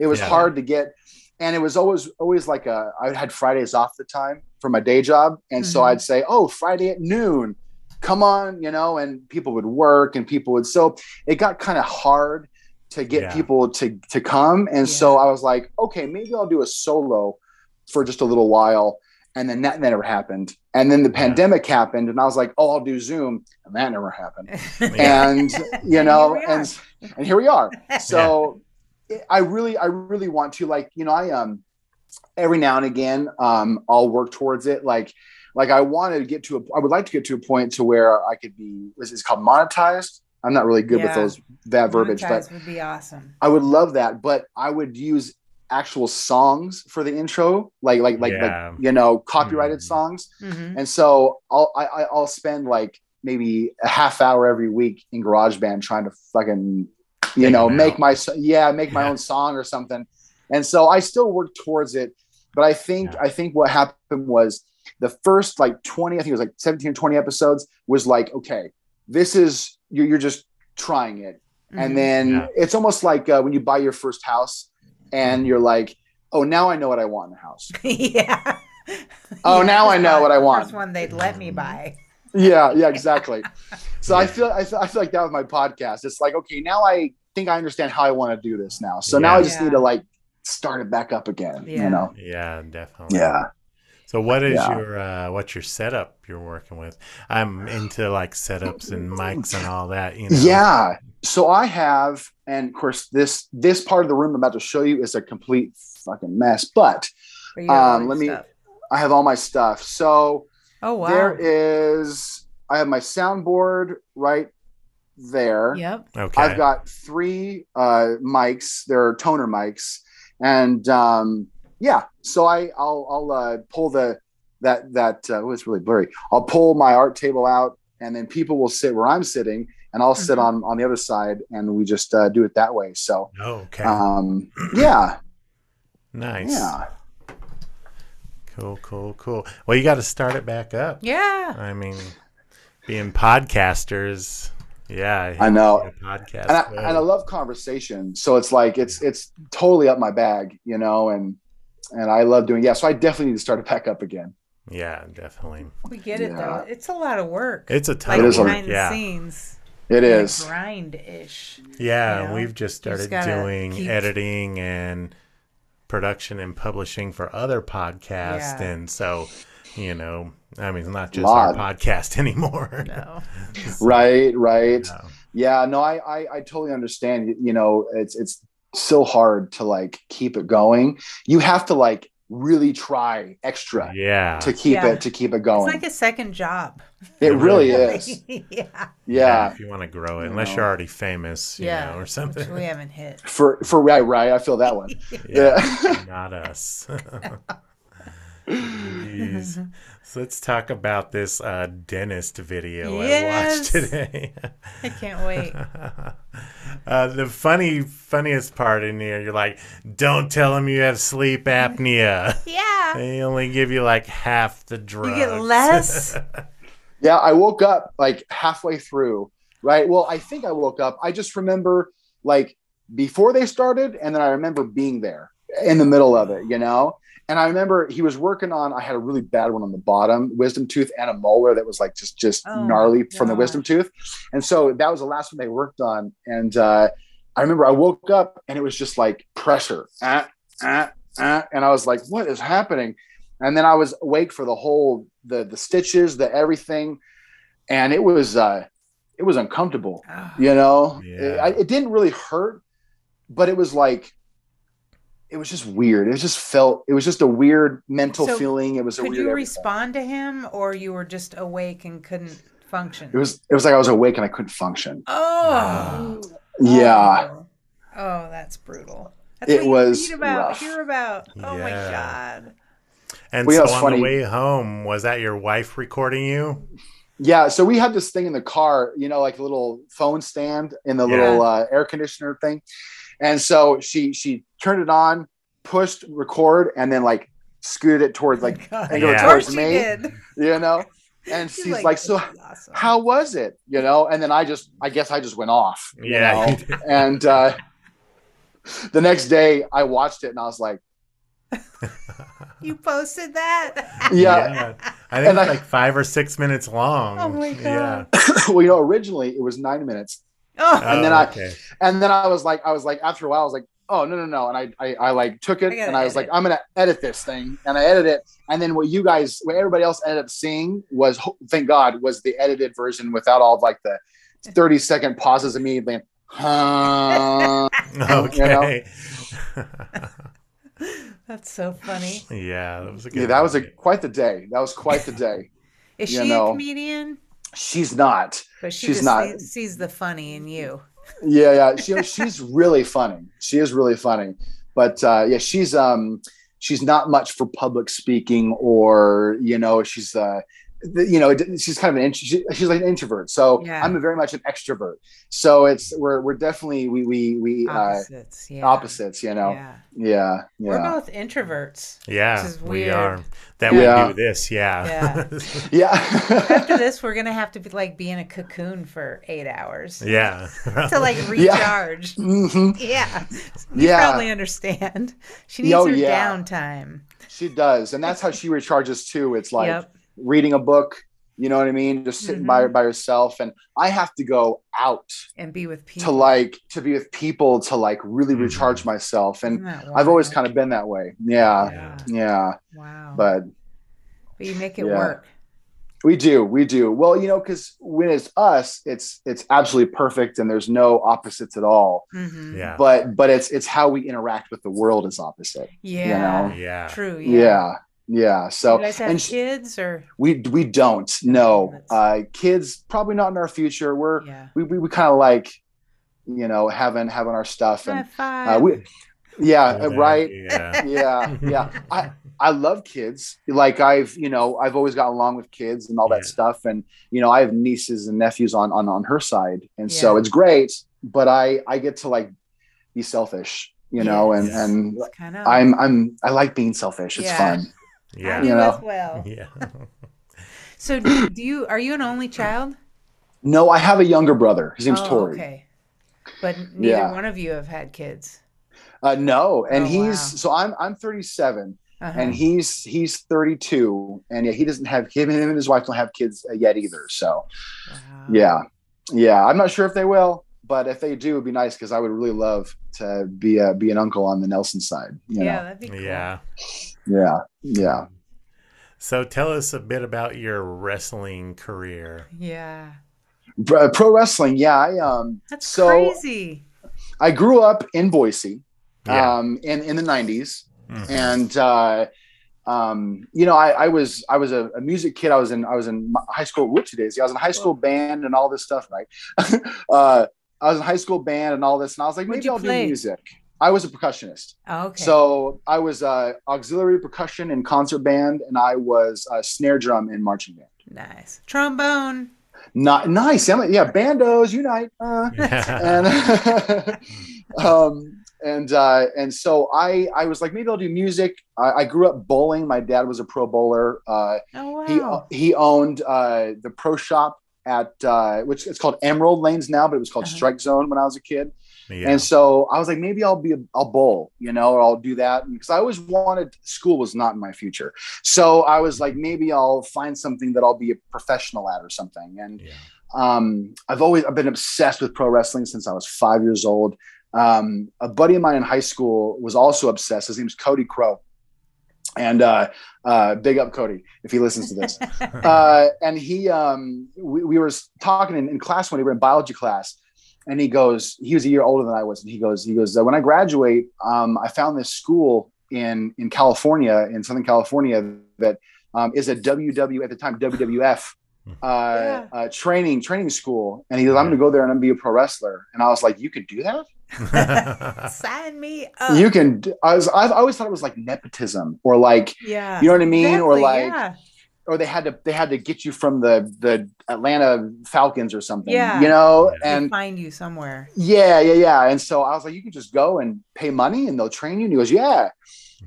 it was Yeah. hard to get, and it was always always like a. I had Fridays off the time for my day job, and so Mhm. I'd say, "Oh, Friday at noon, come on," you know, and people would work, and people would. So it got kind of hard to get Yeah. people to to come, and so I was like, "Okay, maybe I'll do a solo for just a little while." And then that never happened. And then the Yeah. pandemic happened, and I was like, "Oh, I'll do Zoom," and that never happened Yeah. and you know here and and here we are so i really i really want to like you know i um every now and again um i'll work towards it like like i wanted to get to a i would like to get to a point to where i could be this is called monetized i'm not really good with those that verbiage but would be awesome. i would love that but i would use actual songs for the intro like like like, Yeah. like you know copyrighted Mhm. songs hmm and so I'll I, I- I'll spend like maybe a half hour every week in GarageBand trying to fucking you Make know make my yeah make my Yeah. own song or something. And so I still work towards it, but I think Yeah. I think what happened was the first like 20 I think it was like 17 or 20 episodes was like okay this is you're, you're just trying it Mm-hmm. and then Yeah. it's almost like uh, when you buy your first house and you're like oh now I know what I want in the house yeah. Oh, now I know what I want. First one they'd let me buy. yeah yeah exactly so i feel I feel, I feel like that with my podcast it's like okay now i think i understand how i want to do this now so now i Yeah. just need to like start it back up again Yeah. you know Yeah, definitely. yeah So what is Yeah. your uh what's your setup you're working with? I'm into like setups and mics and all that, you know. yeah so i have and of course this this part of the room i'm about to show you is a complete fucking mess but But you have all Um, let me- stuff. i have all my stuff so Oh wow. there is i have my soundboard right there Yep. Okay. I've got three uh, mics. They're Tonor mics, and um, yeah. So I I'll I'll uh, pull the that that uh, oh, it's really blurry. I'll pull my art table out, and then people will sit where I'm sitting, and I'll sit Mhm. on on the other side, and we just uh, do it that way. So okay. um, yeah, nice. yeah. Cool, cool, cool. Well, you got to start it back up. Yeah. I mean, being podcasters, yeah. I know. podcast. And I, and I love conversation, so it's like it's it's totally up my bag, you know, and and I love doing yeah. So I definitely need to start it back up again. yeah, definitely. We get it Yeah. though. It's a lot of work. It's a like ton It of a- work. behind the scenes. It is. grind ish. yeah. you know? We've just You just started doing keep- editing and production and publishing for other podcasts, Yeah. and so you know, I mean, it's not just Lot. our podcast anymore. No. Right, right. Yeah. Yeah, no, I, I I totally understand. You know, it's it's so hard to like keep it going. You have to like really try extra Yeah. to keep Yeah. it to keep it going. It's like a second job. it really really is. yeah. Yeah. If you want to grow it, You unless know. you're already famous, you Yeah. know, or Which something. we haven't hit. For for right, right. I feel that one. Yeah. Not us. Jeez. So let's talk about this uh, dentist video I watched today. I can't wait. uh, the funny, funniest part in here, you're like, "Don't tell him you have sleep apnea." Yeah. they only give you like half the drugs. You get less. Yeah, I woke up like halfway through, right? Well, I think I woke up. I just remember like before they started, and then I remember being there in the middle of it, you know? And I remember he was working on, I had a really bad one on the bottom, wisdom tooth and a molar that was like just just Oh, gnarly from the wisdom tooth. And so that was the last one they worked on. And uh I remember I woke up and it was just like pressure. Ah, ah, ah, and I was like, what is happening? And then I was awake for the whole the the stitches, the everything, and it was uh it was uncomfortable. Oh, You know, Yeah. it, I- it didn't really hurt, but it was like it was just weird. It just felt it was just a weird mental So, feeling. It was a Could weird. you everything. respond to him or you were just awake and couldn't function? It was it was like I was awake and I couldn't function. Oh. Yeah. Oh, Oh, that's brutal. That's It what you was about, rough. hear about. Oh my god. And Well, so yeah, it's on funny. the way home, was that your wife recording you? Yeah, so we had this thing in the car, you know, like a little phone stand in the Yeah. little uh, air conditioner thing, and so she she turned it on, pushed record, and then like scooted it towards like God. and Yeah. Towards me, did. you know, and she's, like, "This so awesome." how was it, you know, and then I just I guess I just went off, Yeah, you did. and uh, the next day I watched it and I was like, you posted that? yeah, I think And it's I- like five or six minutes long. Oh my Yeah. well, you know, originally it was nine minutes, Oh, And then Oh, I- okay. and then I was like, I was like, after a while, I was like, oh no no no, and I I, I like took it I and I was edit. like, I'm gonna edit this thing, and I edited it, and then what you guys, what everybody else ended up seeing was, thank God, was the edited version without all of like the 30 second pauses immediately. Huh, Okay. that's so funny. yeah, that was a good. yeah, that was a quite the day. That was quite the day. Is You she know. a comedian? She's not. But she She's not. sees, sees the funny in you. Yeah, yeah. She, she's really funny. She is really funny. But uh, yeah, she's um she's not much for public speaking or you know she's uh the- you know she's kind of an int- she- she's like an introvert. So Yeah. I'm very much an extrovert. So it's we're we're definitely we we we uh, Opposites. Yeah. opposites. You know. Yeah. Yeah. We're both introverts. Yeah, we are. That Yeah. we do this. Yeah. Yeah. After this, we're gonna have to be like be in a cocoon for eight hours yeah. to like recharge. Yeah. You Yeah. probably understand. She needs Oh, her yeah. downtime. She does, and that's how she recharges too. It's like yep. Reading a book. You know what I mean? Just sitting Mm-hmm. by by herself, and I have to go out And be with people to like to be with people to like really Mhm. recharge myself and i've always kind of been that way yeah Yeah. yeah Wow. but But you make it Yeah. work. we do we do well you know because when it's us it's it's absolutely perfect and there's no opposites at all Mm-hmm. Yeah. but but it's it's how we interact with the world is opposite Yeah. know? Yeah. True. yeah Yeah. Yeah, so you guys have and sh- kids or we we don't no uh kids probably not in our future we're yeah. we we, we kind of like you know having having our stuff and High five. uh, we yeah Yeah, right Yeah. yeah yeah i i love kids like i've you know i've always gotten along with kids and all that Yeah. stuff and you know i have nieces and nephews on on on her side and so it's great but i i get to like be selfish you know and Yes. and It's kind of i'm i'm i like being selfish it's Yeah. fun Yeah. you you know. as well. Yeah. So do do you are you an only child? no i have a younger brother his name's oh, tori okay. But neither Yeah. one of you have had kids. uh no and Oh, he's wow. so i'm i'm 37 Uh-huh. and he's he's 32 and yeah he doesn't have him and his wife don't have kids uh, yet either so Wow. yeah yeah i'm not sure if they will but if they do, it'd be nice because I would really love to be a, be an uncle on the Nelson side. You yeah, know? that'd be cool. Yeah. yeah, yeah. So tell us a bit about your wrestling career. Yeah. Pro pro wrestling, yeah. I um, That's So- crazy. I grew up in Boise, Yeah. um, in in the '90s, Mhm. and uh, um, you know, I, I was I was a, a music kid. I was in I was in high school. Whoopsie daisy! I was in high school band and all this stuff, right? uh, I was in high school band and all this, and I was like, What'd maybe I'll play? do music. I was a percussionist, Oh, okay. so I was uh, auxiliary percussion in concert band, and I was uh, snare drum in marching band. nice. Trombone. Not nice, I'm yeah. Bandos unite. Uh, Yeah. and um and uh and so i i was like maybe i'll do music i, I grew up bowling my dad was a pro bowler uh Oh wow. he he owned uh the pro shop at uh which it's called emerald lanes now but it was called Uh-huh. strike zone when i was a kid yeah. and so i was like maybe i'll be a, i'll bowl you know or i'll do that because i always wanted school was not in my future so i was like maybe i'll find something that i'll be a professional at or something and yeah. um, I've always I've been obsessed with pro wrestling since I was five years old. Um, a buddy of mine in high school was also obsessed. His name's Cody Crow, and uh, uh, big up Cody if he listens to this. uh, and he um, we, we were talking in, in class when we were in biology class, and he goes, he was a year older than I was, and he goes, he goes, uh, when I graduate, um, I found this school in in California, in Southern California, that um, is a WW at the time WWF uh, Yeah. uh, training training school, and he goes, I'm going to go there and I'm going to be a pro wrestler, and I was like, you could do that. Sign me up. You can. d- I was. I've always thought it was like nepotism, or like yeah. you know what I mean, or like, yeah. or they had to they had to get you from the the Atlanta Falcons or something. Yeah. you know, Yeah. They and find you somewhere. yeah, yeah, yeah. And so I was like, you can just go and pay money, and they'll train you. And he goes, yeah.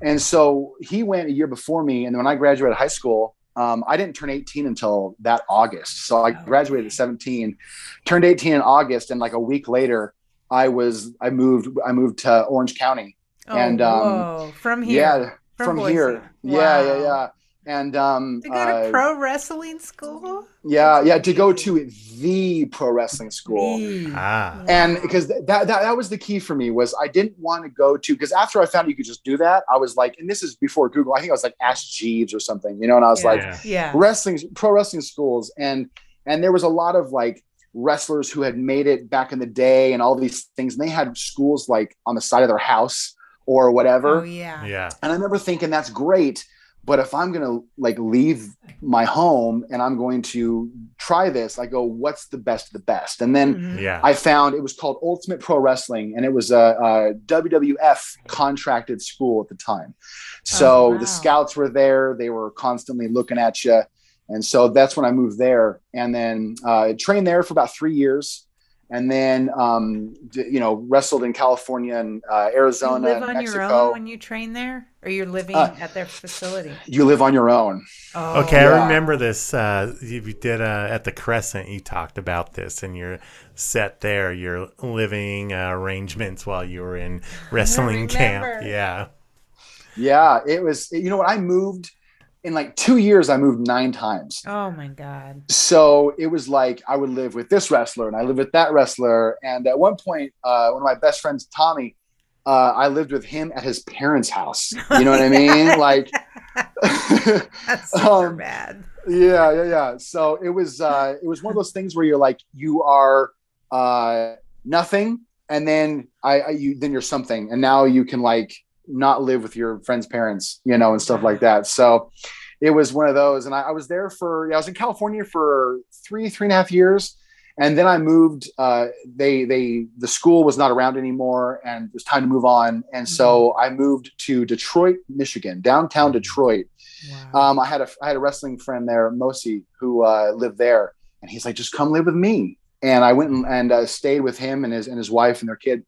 And so he went a year before me, and when I graduated high school. Um, I didn't turn 18 until that August. So I graduated at 17, turned 18 in August, and like a week later, I was I moved I moved to Orange County. Oh, And, um, whoa. From here. Yeah, From from, Boise. here. Yeah, yeah, yeah. And um, To go to uh, pro wrestling school? yeah, yeah, to go to the pro wrestling school. Me. ah. And because that, that that was the key for me was I didn't want to go to because after I found you could just do that, I was like, and this is before Google. I think I was like Ask Jeeves or something, you know. And I was Yeah. like, Yeah. Yeah. wrestling pro wrestling schools and and there was a lot of like wrestlers who had made it back in the day and all these things and they had schools like on the side of their house or whatever Oh yeah. Yeah. and i remember thinking that's great but if i'm going to like leave my home and i'm going to try this i go what's the best of the best and then Mhm. Yeah. I found it was called Ultimate Pro Wrestling, and it was a, a WWF contracted school at the time. So Oh, wow. the scouts were there; they were constantly looking at you, and so that's when I moved there, and then uh, trained there for about three years, and then um, d- you know wrestled in California and uh, You Arizona live and on Mexico. your own when you train there, or you're living Uh, at their facility? you live on your own. Oh, Okay, Yeah. I remember this. Uh, you you did uh, at the Crescent. You talked about this in your set there, your living uh, arrangements while you were in wrestling camp. Yeah, Yeah, it was. You know what? I moved in like two years. I moved nine times. Oh my God. so it was like I would live with this wrestler and I lived with that wrestler. And at one point, uh, one of my best friends, Tommy, uh, I lived with him at his parents' house. You know what I mean? Like, That's super Um, bad. yeah, yeah, yeah. So it was, uh, it was one of those things where you're like, you are uh, nothing, and then I, I, you, then you're something, and now you can like not live with your friend's parents, you know, and stuff like that. So it was one of those, and I, I was there for, yeah, I was in California for three, three and a half years, and then I moved. Uh, they, they, the school was not around anymore, and it was time to move on, and so I moved to Detroit, Michigan, downtown Detroit. Wow. Um, I had a I had a wrestling friend there, Mosi, who uh, lived there, and he's like, "Just come live with me." And I went and, and uh, stayed with him and his and his wife and their kid.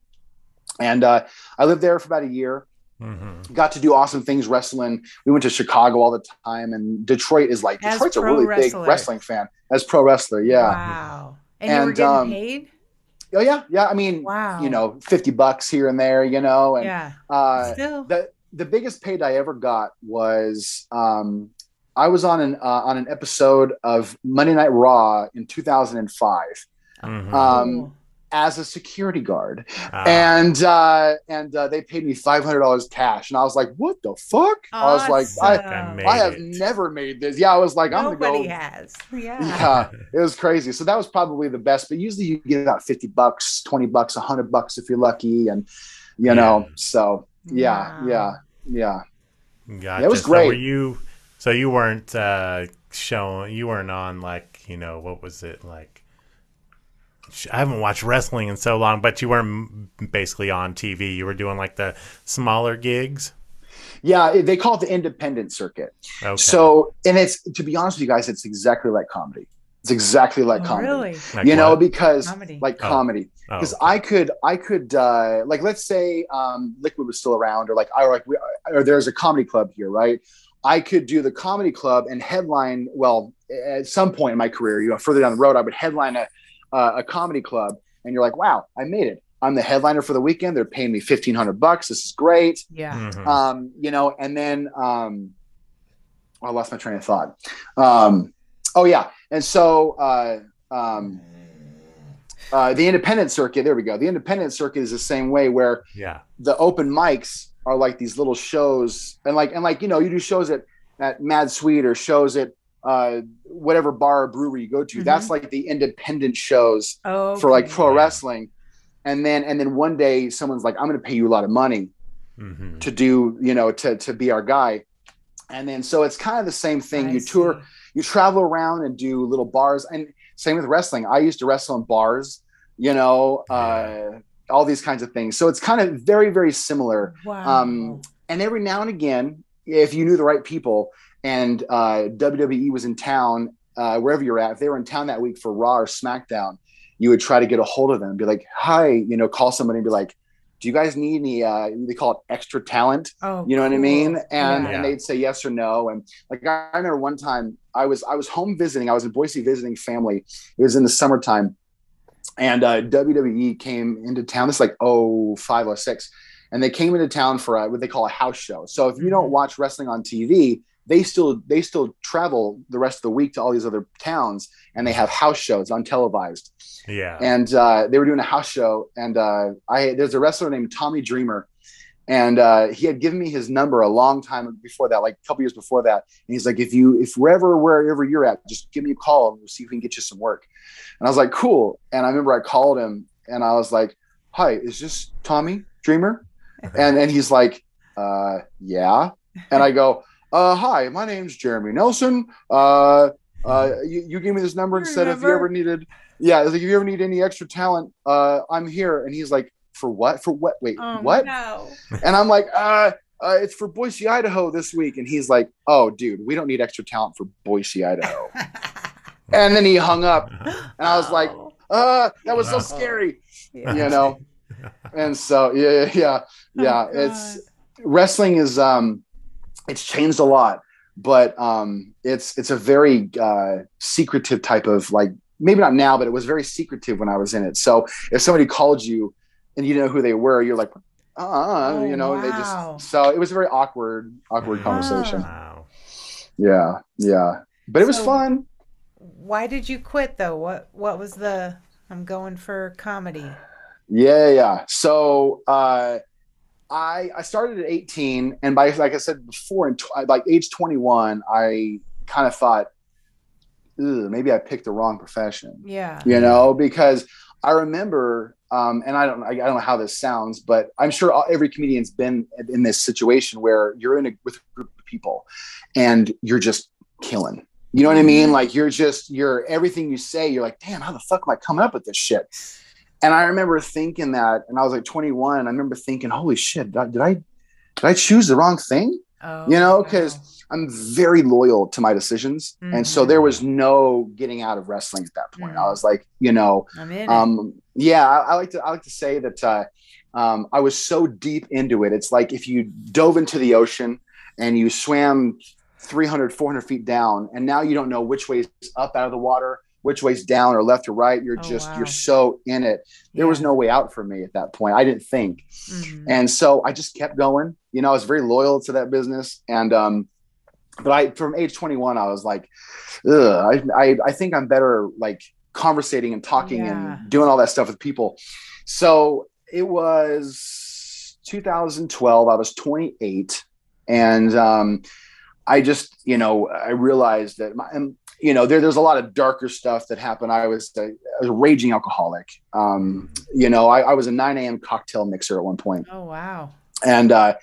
And uh, I lived there for about a year. Hmm Got to do awesome things wrestling. We went to Chicago all the time, and Detroit is like As Detroit's a really wrestler. big wrestling fan as pro wrestler. Yeah. Wow. And, you were getting um, paid? Oh yeah, yeah. I mean, Wow. you know, fifty bucks here and there, you know, and yeah. uh, Still. the the biggest paid I ever got was um, I was on an uh, on an episode of Monday Night Raw in 2005, Mhm. Um, Cool. As a security guard, Ah, and uh, and uh, they paid me five hundred dollars cash, and I was like, "What the fuck?" I was like, "I Awesome. I have it. never made this." Yeah, I was like, "I'm Nobody gonna go." has. Yeah. Yeah, it was crazy. So that was probably the best. But usually you get about fifty bucks, twenty bucks, hundred bucks if you're lucky, and you know. So yeah, Wow. yeah, yeah. Gotcha. it was So were great. you? So you weren't uh, showing. You weren't on like you know what was it like? Sh- I haven't watched wrestling in so long, but you weren't basically on TV. You were doing like the smaller gigs. Yeah, they call it the independent circuit. Okay. So, and it's to be honest with you guys, it's exactly like comedy. It's exactly like Oh, comedy. really? Like you know, because Comedy. like Oh. comedy. Oh, Because I could, I could, uh, like, let's say um, Liquid was still around, or like, I like, we, or there's a comedy club here, right? I could do the comedy club and headline. Well, at some point in my career, you know, further down the road, I would headline a uh, a comedy club, and you're like, wow, I made it. I'm the headliner for the weekend. They're paying me fifteen hundred bucks. This is great. Yeah. Mhm. Um, you know, and then um, I lost my train of thought. Um, oh yeah, and so uh, um, uh, the independent circuit. There we go. The independent circuit is the same way where yeah. the open mics are like these little shows, and like and like you know, you do shows at at Mad Sweet or shows at uh, whatever bar or brewery you go to. Mhm. That's like the independent shows Oh. for like pro wrestling. And then and then one day someone's like, I'm going to pay you a lot of money hmm to do you know to to be our guy and then so it's kind of the same thing I you tour you travel around and do little bars and same with wrestling i used to wrestle in bars you know uh all these kinds of things so it's kind of very very similar Wow. um and every now and again if you knew the right people and uh wwe was in town uh wherever you're at if they were in town that week for raw or smackdown you would try to get a hold of them and be like hi you know call somebody and be like do you guys need any uh they call it extra talent oh, you know what I mean? And Yeah. And they'd say yes or no. And like I I remember one time I was I was home visiting. I was in Boise visiting family. It was in the summertime, and uh, WWE came into town. Is like oh five oh six, and they came into town for a, what they call a house show. So if you don't Mhm. watch wrestling on TV, they still they still travel the rest of the week to all these other towns, and they have house shows untelevised. Yeah. and uh, they were doing a house show and uh, i there's a wrestler named tommy dreamer and uh, he had given me his number a long time before that like a couple years before that and he's like if you if wherever wherever you're at just give me a call and we'll see if we can get you some work. And i was like cool. And i remember i called him and i was like hi is this tommy dreamer? And and he's like uh yeah. And i go uh hi my name's jeremy nelson uh uh you, you gave me this number and said if you ever needed yeah like if you ever need any extra talent uh i'm here and he's like for what for what wait Oh, what No. and i'm like uh uh, it's for Boise, Idaho this week. And he's like, oh, dude, we don't need extra talent for Boise, Idaho. and then he hung up. And I was like, Oh, uh, that was so scary, yeah. you know? and so, yeah, yeah, yeah. Oh, it's wrestling is, um, it's changed a lot, but, um, it's, it's a very, uh, secretive type of like, maybe not now, but it was very secretive when I was in it. So if somebody called you and you know who they were, you're like, uh, Oh, you know, and they just, so it was a very awkward, awkward Wow. conversation. Wow. Yeah. Yeah. But it was fun. Why did you quit though? What What was the? I'm going for comedy. Yeah, yeah. So uh, I I started at 18, and by like I said before, in tw- like age 21, I kind of thought, Ugh, maybe I picked the wrong profession. Yeah. You know, because I remember, um, and I don't I, I don't know how this sounds, but I'm sure all, every comedian's been in this situation where you're in a with a group of people, and you're just killing. You know what I mean? Mhm. Like you're just you're everything you say. You're like, damn, how the fuck am I coming up with this shit? And I remember thinking that, and I was like 21. I remember thinking, holy shit, did I did I, choose the wrong thing? Oh, You know, 'cause- I'm very loyal to my decisions, and so there was no getting out of wrestling at that point. I Mhm. was like, you know, I'm in um, yeah, I, I like to I like to say that uh, um, I was so deep into it. It's like if you dove into the ocean and you swam 300, 400 feet down, and now you don't know which way is up out of the water, which way's down or left or right. You're Oh, just wow. you're so in it. There was no way out for me at that point. I didn't think, Mhm. and so I just kept going. You know, I was very loyal to that business, and um, but I from age 21, I was like, Ugh, I, I I think I'm better like conversating and talking Yeah. and doing all that stuff with people. So it was 2012. I was 28, and um, I just, you know, I realized that my, and, you know, there, there's a lot of darker stuff that happened. I was, a, a raging alcoholic. Um, you know, I, I was a 9 a.m. cocktail mixer at one point Oh wow. and uh,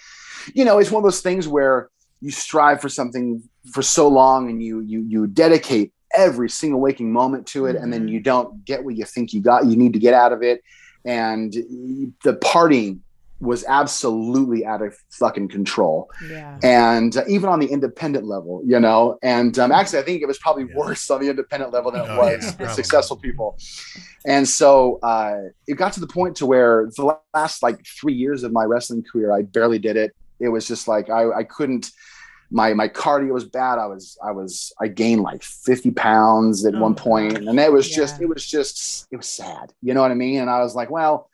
you know it's one of those things where you strive for something for so long and you you you dedicate every single waking moment to it and then Mhm. you don't get what you think you got you need to get out of it and the partying was absolutely out of fucking control. Yeah. and uh, even on the independent level you know? And um, actually i think it was probably Yeah. worse on the independent level than it Oh, was yeah, with successful people. And so uh, it got to the point to where the last like three years of my wrestling career i barely did it. It was just like i, I couldn't my my cardio was bad. I was i was i gained like 50 pounds at Oh, one and it was just it was just it was sad. You know what i mean? And i was like well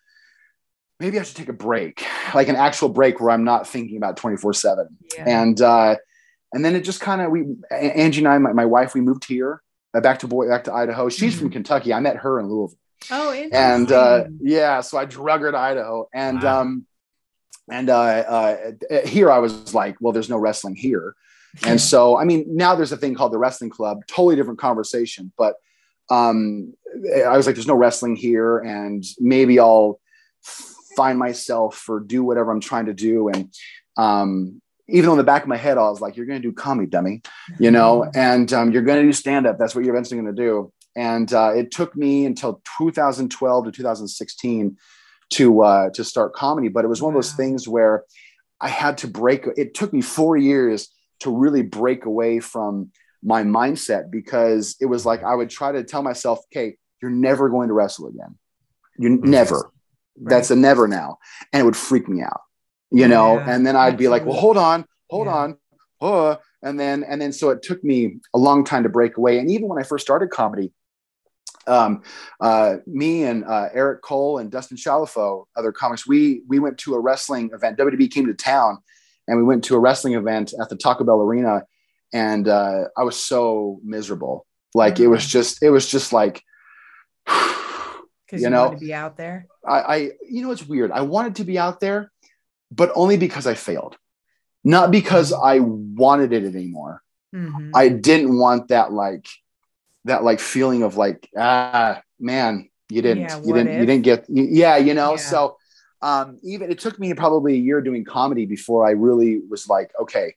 maybe i should take a break like an actual break where i'm not thinking about 24 7 and uh and then it just kind of we angie and i my, my wife we moved here uh, back to boy back to idaho. She's from kentucky. I met her in louisville. Oh, interesting. and uh yeah so i drug her to idaho. And Wow. um and uh, uh here i was like well there's no wrestling here. And so i mean now there's a thing called the wrestling club totally different conversation but um i was like there's no wrestling here and maybe i'll find myself or do whatever i'm trying to do. And um even though in the back of my head i was like you're going to do comedy dummy you know? And um, you're going to do stand up that's what you're eventually going to do. And uh, it took me until 2012 to 2016 to uh, to start comedy. But it was one of those things where i had to break it took me four years to really break away from my mindset because it was like i would try to tell myself okay you're never going to wrestle again. You Mhm. never that's a never now and it would freak me out you know Yeah, and then i'd be like well hold on hold Yeah. on oh and then and then so it took me a long time to break away and even when i first started comedy um, uh, me and uh, Eric Cole and Dustin Chalifo, other comics, we we went to a wrestling event. WWE came to town, and we went to a wrestling event at the Taco Bell Arena, and uh, I was so miserable. Like it was just, it was just like, because you you, know, to be out there. I, I, you know, it's weird. I wanted to be out there, but only because I failed, not because I wanted it anymore. Mhm. I didn't want that like that like feeling of like ah man you didn't Yeah, you didn't you didn't get yeah you know Yeah. so um even it took me probably a year doing comedy before I really was like okay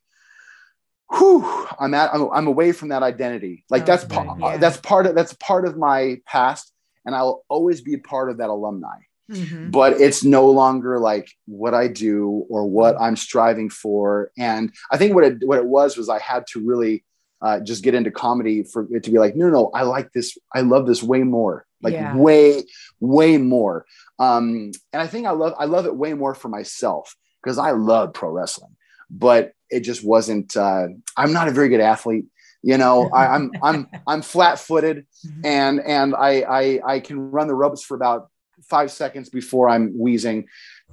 whew I'm at I'm, I'm away from that identity like Oh, that's pa- yeah. that's part of that's part of my past and I'll always be a part of that alumni Mhm. but it's no longer like what I do or what I'm striving for. And I think what it what it was was I had to really uh, just get into comedy for it to be like, no, no, I like this, I love this way more, like Yeah. way, way more. Um, and I think I love I love it way more for myself because I love pro wrestling, but it just wasn't. Uh, I'm not a very good athlete. You know, I, I'm I'm I'm flat footed Mhm. and and I, I I can run the ropes for about five seconds before I'm wheezing,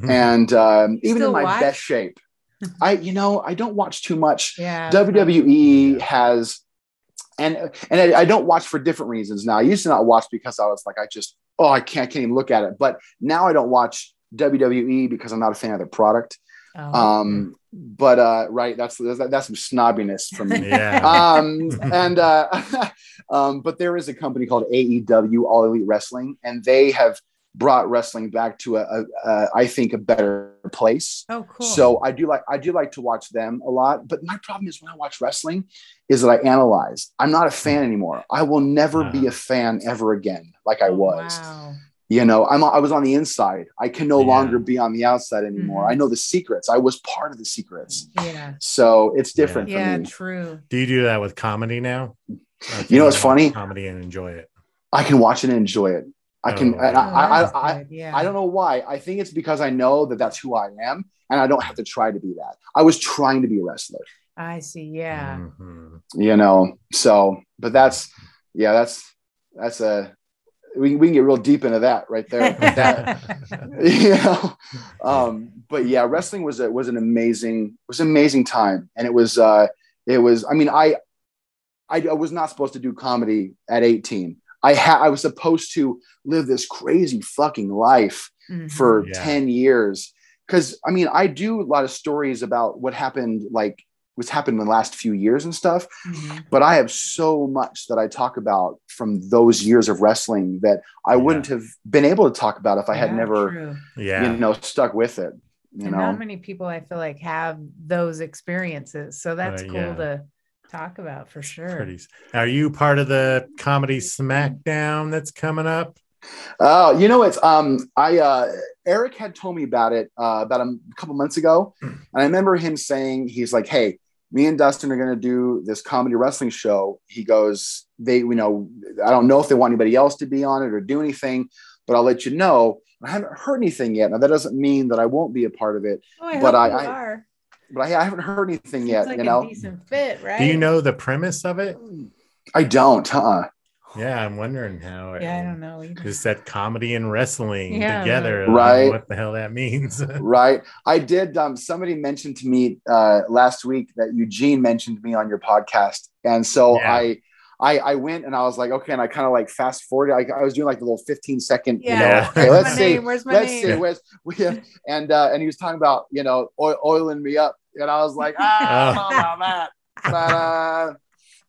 and um, even Still in my watch? best shape, I you know I don't watch too much. yeah. WWE has, and and I, I don't watch for different reasons now. I used to not watch because I was like I just oh I can't, I can't even look at it, but now I don't watch WWE because I'm not a fan of their product. Oh. Um, but uh, right, that's that's, that's some snobbiness from me yeah. um, and uh, um, but there is a company called AEW All Elite Wrestling, and they have brought wrestling back to a, a, a I think a better place. oh, cool. So I do like I do like to watch them a lot. But my problem is when I watch wrestling, is that I analyze. I'm not a fan anymore. I will never be Uh-huh. a fan ever again, like I Oh, was. Wow. You know, I'm I was on the inside. I can no Yeah. longer be on the outside anymore. Mhm. I know the secrets. I was part of the secrets. Yeah. So it's different for me. Yeah. me. True. Do you do that with comedy now? Like, You know it's funny? Comedy and enjoy it. I can watch it and enjoy it. I can. Oh, and Oh, I, I, that's I, yeah. I don't know why. I think it's because I know that that's who I am, and I don't have to try to be that. I was trying to be a wrestler, I see. Yeah. Mhm. you know. So, but that's yeah, that's that's a we can, we can get real deep into that right there. that, you know, um, but yeah, wrestling was a, was an amazing was an amazing time, and it was uh, it was. I mean, I, I I was not supposed to do comedy at eighteen. I had I was supposed to live this crazy fucking life Mhm. for Yeah. 10 years because i mean i do a lot of stories about what happened like what's happened in the last few years and stuff Mhm. but i have so much that i talk about from those years of wrestling that i Yeah. wouldn't have been able to talk about if i had never true. Yeah. you know stuck with it you and know not many people I feel like have those experiences. So that's Uh, cool yeah. to talk about for sure. Pretty. Are you part of the comedy SmackDown that's coming up? Oh, you know it's um I uh Eric had told me about it uh about a couple months ago. And I remember him saying he's like, Hey, me and Dustin are gonna do this comedy wrestling show. He goes, They you know, I don't know if they want anybody else to be on it or do anything, but I'll let you know. I haven't heard anything yet. Now that doesn't mean that I won't be a part of it, Oh, I But hope I- you I- are. but I, I haven't heard anything Seems yet, like you a know. decent fit, right? Do you know the premise of it? I don't, huh? Yeah, I'm wondering how. It, Yeah, I don't know. Either. Just that comedy and wrestling Yeah, together. I don't Right. What the hell that means? right i did um somebody mentioned to me uh last week that eugene mentioned me on your podcast and so Yeah. i I, I went and I was like, okay, and I kind of like fast forwarded. I, I was doing like the little 15 second, you know, Yeah. okay, let's my see, name? Where's my let's name? see, where's, yeah. and uh, and he was talking about you know oil, oiling me up, and I was like, ah, I don't know about that, but uh,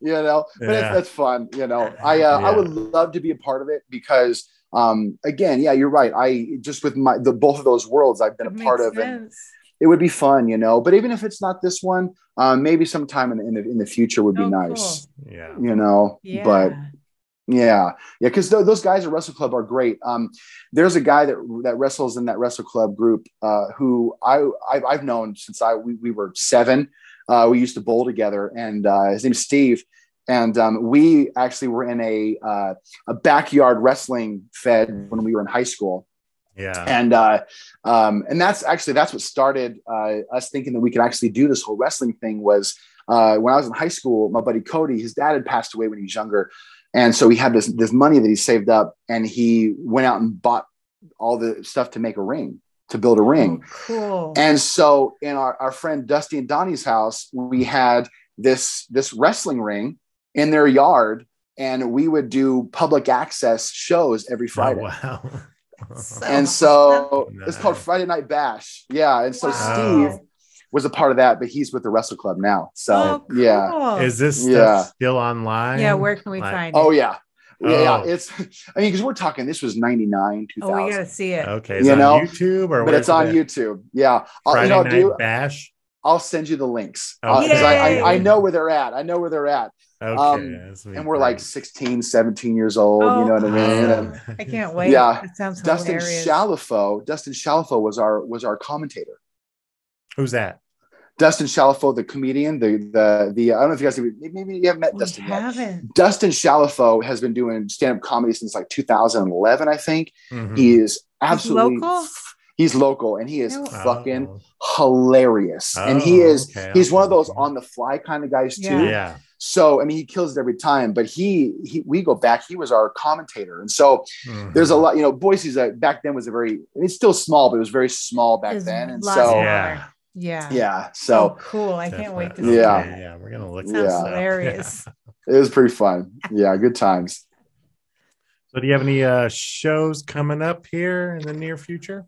you know, but Yeah. it's, it's fun, you know. I uh, I would love to be a part of it because um again, yeah, you're right. I just with my the both of those worlds I've been It a part of, and it would be fun, you know. But even if it's not this one, um, maybe sometime in, in the in the future would be Oh, nice, yeah. you know. Yeah. But yeah, yeah, because those guys at Wrestle Club are great. Um, there's a guy that that wrestles in that Wrestle Club group uh, who I I've, I've known since I we, we were seven. Uh, we used to bowl together, and uh, his name's Steve. And um, we actually were in a uh, a backyard wrestling fed when we were in high school Yeah. and uh, um, and that's actually that's what started uh, us thinking that we could actually do this whole wrestling thing was uh, when I was in high school, my buddy Cody, his dad had passed away when he was younger, and so he had this this money that he saved up, and he went out and bought all the stuff to make a ring to build a ring. Oh, cool. And so in our, our friend Dusty and Donnie's house, we had this this wrestling ring in their yard, and we would do public access shows every oh, Friday Oh, wow. and so Nice. it's called Friday Night Bash. Yeah, and so Wow. Steve was a part of that, but he's with the Wrestle Club now. So oh, cool. yeah, Is this stuff Yeah. still online? yeah, where can we Like- find oh, it? oh yeah, yeah, yeah. Oh. It's I mean because we're talking this was ninety nine two Oh, we gotta see it. Okay. Is You it know, on YouTube or but it's on it? YouTube. Yeah, I'll, Friday you know, Night do Bash. I'll send you the links Oh, because I, Yay. I I know where they're at. I know where they're at, Okay. Um, and we're like great. 16, 17 years old. you know what I mean? Oh. And I can't wait. Yeah. It sounds Dustin hilarious. Shalafo, Dustin Shalafo was our was our commentator. Who's that? Dustin Shalafo, the comedian, the the the I don't know if you guys maybe you haven't met we Dustin yet. haven't. Dustin Shalafo has been doing stand up comedy since like 2011, I think. Mhm. He is absolutely local? He's local and he is No. fucking Oh. hilarious. and he Oh, is okay. he's one of those on the fly kind of guys too. Yeah. Yeah. So I mean, he kills it every time. But he, he we go back. He was our commentator, and so Mhm. there's a lot. You know, Boise's a, back then was a very. It's still small, but it was very small back It's then. And so more. Yeah. Yeah. yeah, Oh, so cool. I can't wait to see Yeah. that. Yeah. We're gonna look. Sounds this up. hilarious. it was pretty fun. Yeah, good times. So, do you have any uh, shows coming up here in the near future?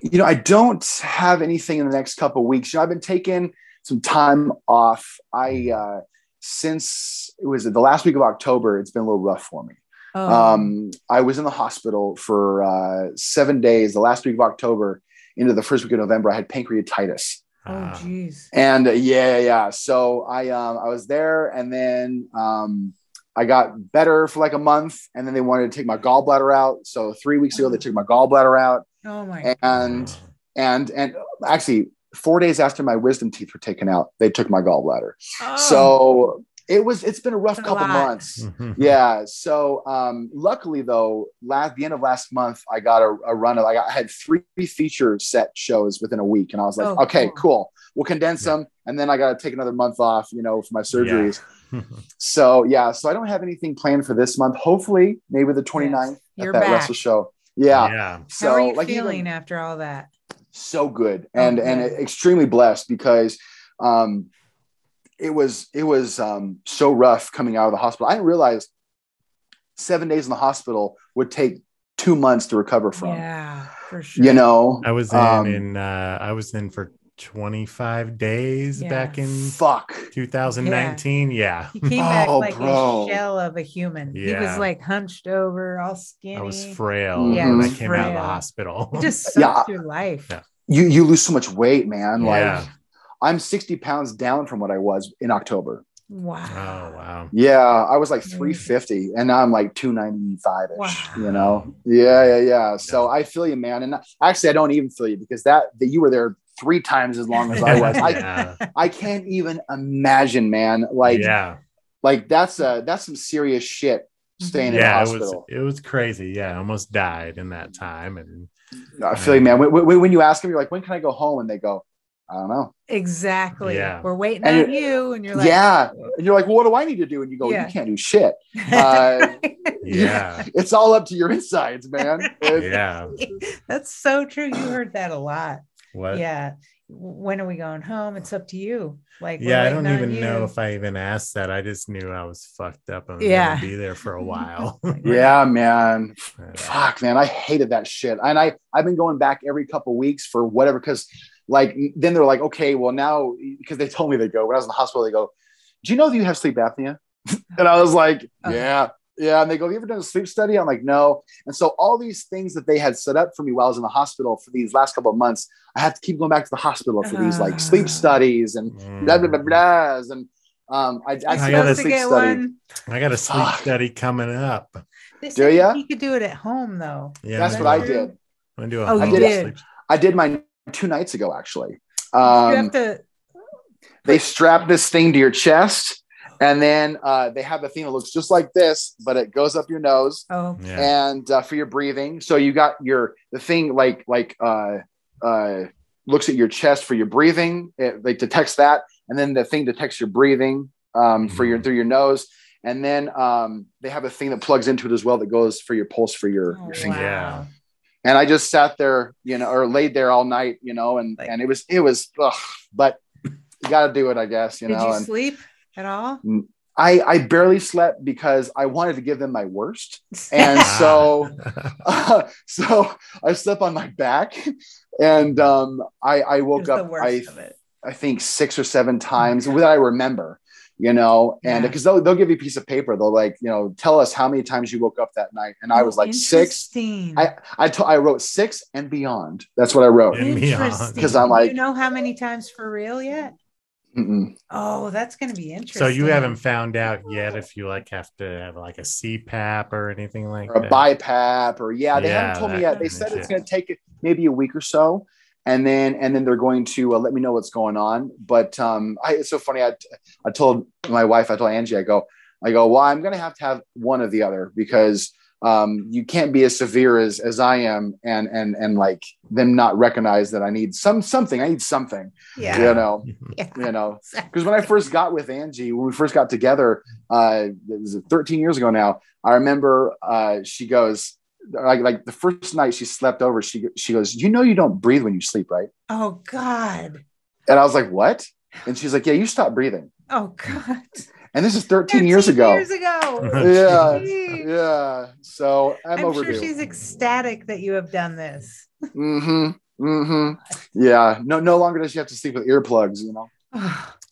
you know, I don't have anything in the next couple of weeks. You know, I've been taking some time off. I uh since it was the last week of October, it's been a little rough for me. Oh, Um, I was in the hospital for uh seven days, the last week of October into the first week of November. I had pancreatitis. Oh, geez. And uh, yeah, yeah. So I um I was there and then um I got better for like a month and then they wanted to take my gallbladder out. So three weeks ago they took my gallbladder out Oh my. and and and actually four days after my wisdom teeth were taken out they took my gallbladder Oh, so it was it's been a rough That's couple lot. months yeah so um luckily though last the end of last month i got a, a run of i, got, I had three feature set shows within a week and i was like Oh, okay cool. cool we'll condense Yeah. them and then i got to take another month off you know for my surgeries Yeah. so yeah so i don't have anything planned for this month hopefully maybe the 29th at You're that back. wrestle show yeah yeah. so How are you like even- feeling after all that? so good and Okay. and extremely blessed because um it was it was um so rough coming out of the hospital i didn't realize seven days in the hospital would take two months to recover from. Yeah, for sure. You know, I was in Um, in uh, I was in for 25 days Yeah. back in fuck. 2019. Yeah. He came back Oh, like bro. a shell of a human. He was like hunched over, all skinny. I was frail Yeah, when he I was came out of the hospital. It just sucks Yeah. your life. Yeah. You you lose so much weight, man. Yeah. Like I'm 60 pounds down from what I was in October. Wow. oh wow. Yeah, I was like 350 and now I'm like 295 ish. Wow. You know? Yeah, yeah, yeah. So I feel you, man. And actually I don't even feel you because that that you were there three times as long as I was. I yeah. I can't even imagine, man. Like yeah. like that's uh that's some serious shit staying in the Yeah, it was hospital. it was crazy. Yeah, I almost died in that time and I feel you, man. When, when, when you ask them, you're like, when can I go home? And they go, I don't know. Exactly. Yeah. We're waiting And on you. And you're like, yeah. And you're like, well, what do I need to do? And you go, Yeah. you can't do shit. Uh, yeah. It's all up to your insides, man. It- Yeah. That's so true. You heard that a lot. What? Yeah. When are we going home? It's up to you. Like, Yeah, I don't on even know if I even asked that. I just knew I was fucked up and Yeah. gonna be there for a while. yeah, man. Yeah. Fuck, man. I hated that shit. And I, I've been going back every couple weeks for whatever, because like, then they're like, okay, well, now, because they told me they go, when I was in the hospital, they go, do you know that you have sleep apnea? and I was like, Oh. yeah. Yeah. And they go, have you ever done a sleep study? I'm like, no. And so all these things that they had set up for me while I was in the hospital for these last couple of months, I had to keep going back to the hospital for these like sleep Ah. studies and blah, blah, blah, blahs. And um, I, I I gotta a sleep get study. one. I got a sleep study coming up. They Do said ya? you could do it at home though. Yeah, That's what I did. I'm gonna do a Oh, you home did? sleep- I did mine two nights ago, actually. you Um, have to. they strap this thing to your chest and then uh, they have a thing that looks just like this but it goes up your nose Oh, Yeah. and uh, for your breathing so you got your the thing like like uh uh looks at your chest for your breathing it like detects that and then the thing detects your breathing um for your Mhm. through your nose and then um they have a thing that plugs into it as well that goes for your pulse for your, oh your finger Yeah. And I just sat there, you know, or laid there all night, you know, and Like- and it was it was, ugh, but you got to do it, I guess, you know. Did you and sleep at all? I I barely slept because I wanted to give them my worst, and so so I slept on my back, and um, I I woke up I. I think six or seven times that I remember, you know, and Yeah. because they'll they'll give you a piece of paper, they'll like you know tell us how many times you woke up that night, and I was like six. interesting. I I to- I wrote six and beyond. That's what I wrote. And beyond. Interesting. 'Cause I'm Do like- you know how many times for real yet? Mm-mm. Oh, that's going to be interesting. so you haven't found out yet if you like have to have like a CPAP or anything like or a that. BiPAP or yeah, they Yeah, haven't told me yet. They said it's going to take maybe a week or so, and then and then they're going to uh, let me know what's going on. But um, I, it's so funny. I I told my wife, I told Angie, I go, I go, well, I'm going to have to have one or the other because um, you can't be as severe as as I am, and and and like them not recognize that I need some something. I need something, Yeah. you know, Yeah. you know. Because when I first got with Angie, when we first got together, uh, it was 13 years ago now. I remember uh, she goes like like the first night she slept over. She she goes, you know, you don't breathe when you sleep, right? Oh, God. And I was like, what? And she's like, yeah, you stop breathing. Oh, God. And this is 13, years ago. Years ago. yeah, Jeez. yeah. So I'm, I'm overdue. sure she's ecstatic that you have done this. mm-hmm. Mm-hmm. Yeah. No, no longer does she have to sleep with earplugs. You know.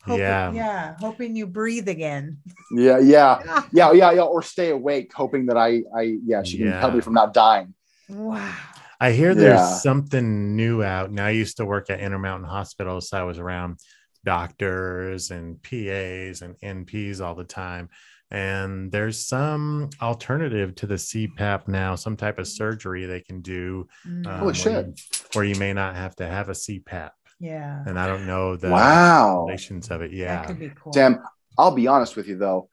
Hoping, Yeah. yeah. Hoping you breathe again. Yeah. Yeah. Yeah. Yeah. Yeah. Or stay awake, hoping that I, I, yeah, she can help me from not dying. Wow. I hear there's Yeah. something new out. Now I used to work at Intermountain Hospital, so I was around doctors and PAs and NPs all the time. And there's some alternative to the CPAP now, some type of surgery they can do Mm, um, Holy where, shit. you, where you may not have to have a CPAP. Yeah. And I don't know the wow. relations of it. That Yeah. could be cool. Sam, I'll be honest with you though.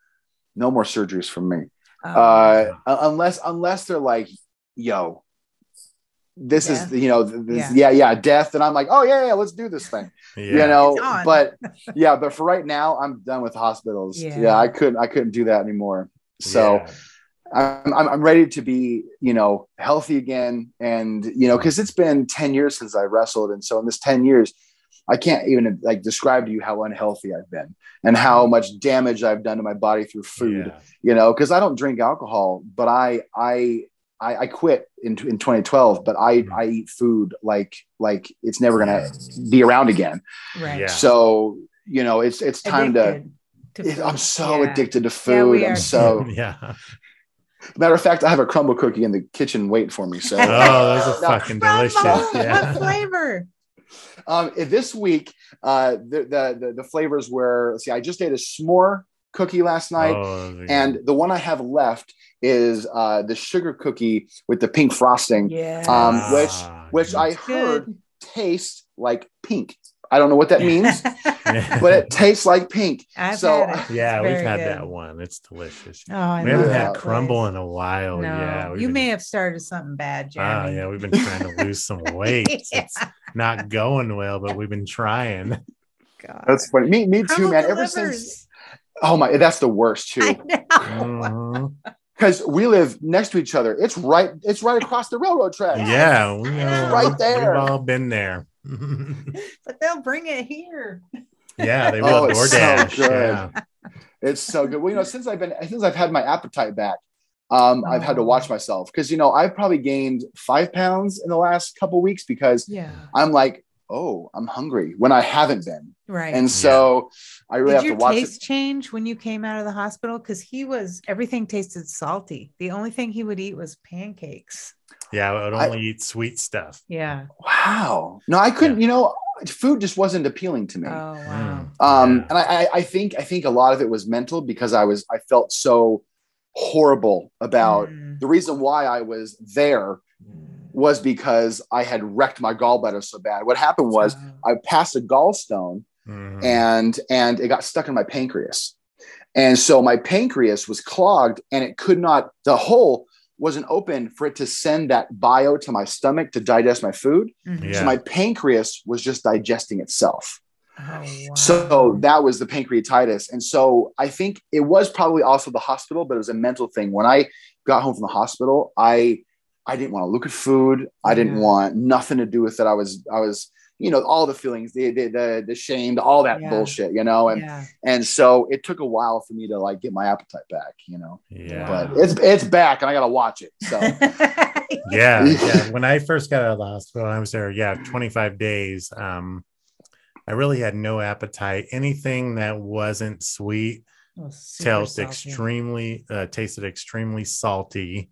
No more surgeries from me. Um, Uh, u- unless unless they're like, yo, this Death? is you know this, Yeah. yeah. yeah death, and I'm like, oh yeah yeah let's do this thing. Yeah. You know, but yeah, but for right now, I'm done with hospitals. Yeah. Yeah, I couldn't I couldn't do that anymore. So. Yeah. I'm, I'm, I'm ready to be, you know, healthy again. And, you know, because it's been 10 years since I wrestled. And so in this 10 years, I can't even like describe to you how unhealthy I've been and how much damage I've done to my body through food. Yeah. You know, because I don't drink alcohol, but I I I, I quit in in 2012, but I Mhm. I eat food like like it's never gonna be around again. Right. Yeah. So you know, it's it's time Addicted to to. food. I'm so Yeah. addicted to food. are I'm so Yeah. Matter of fact, I have a Crumbl cookie in the kitchen waiting for me. So Oh, those are No. fucking delicious. Yeah. What flavor? Um, this week, uh, the, the the the flavors were. Let's see, I just ate a s'more cookie last night, Oh, those are and the one I have left is uh, the sugar cookie with the pink frosting, Yeah. um, Ah, which which I Good. heard tastes like pink. I don't know what that means, but it tastes like pink. I've so- yeah, we've had good. that one. It's delicious. Oh, I we haven't had Crumbl place. in a while. No, yeah, you been- may have started something bad, Ah, Jeremy. yeah, we've been trying to lose some weight. Yeah. It's not going well, but we've been trying. God. That's funny. Me, me too, Crumbl man. Ever since oh my, that's the worst too. I know. Mhm. Because we live next to each other. It's right. It's right across the railroad track. Yeah, we know. Right there. We've all been there. But they'll bring it here. yeah, they Oh, will it's so good. yeah. It's so good. Well, you know, since I've been since I've had my appetite back, um, I've had to Oh. watch myself because you know I've probably gained five pounds in the last couple weeks because Yeah. I'm like, oh, I'm hungry when I haven't been, Right. and so I really Did have your to watch taste it. change when you came out of the hospital? Because he was everything tasted salty. The only thing he would eat was pancakes. Yeah, I would I- only eat sweet stuff. Yeah. Wow, no, I couldn't. You know, food just wasn't appealing to me. Oh wow. um Yeah. and I, I i think i think a lot of it was mental because i was i felt so horrible about Mm. the reason why i was there was because i had wrecked my gallbladder so bad what happened was i passed a gallstone Mhm. and and it got stuck in my pancreas and so my pancreas was clogged and it could not the hole wasn't open for it to send that bio to my stomach to digest my food Mhm. Yeah. so my pancreas was just digesting itself Oh, wow. so that was the pancreatitis. And so I think it was probably also the hospital, but it was a mental thing. When I got home from the hospital, I I didn't want to look at food. I didn't Yeah. want nothing to do with it. I was I was you know all the feelings, the the the, the shame, all that Yeah. bullshit, you know. And yeah. and so it took a while for me to like get my appetite back, you know. yeah. But it's it's back, and I got to watch it. So yeah, yeah. When I first got out of the hospital, I was there, yeah, 25 days. Um, I really had no appetite. Anything that wasn't sweet Oh, super felt salty. extremely, uh, tasted extremely salty.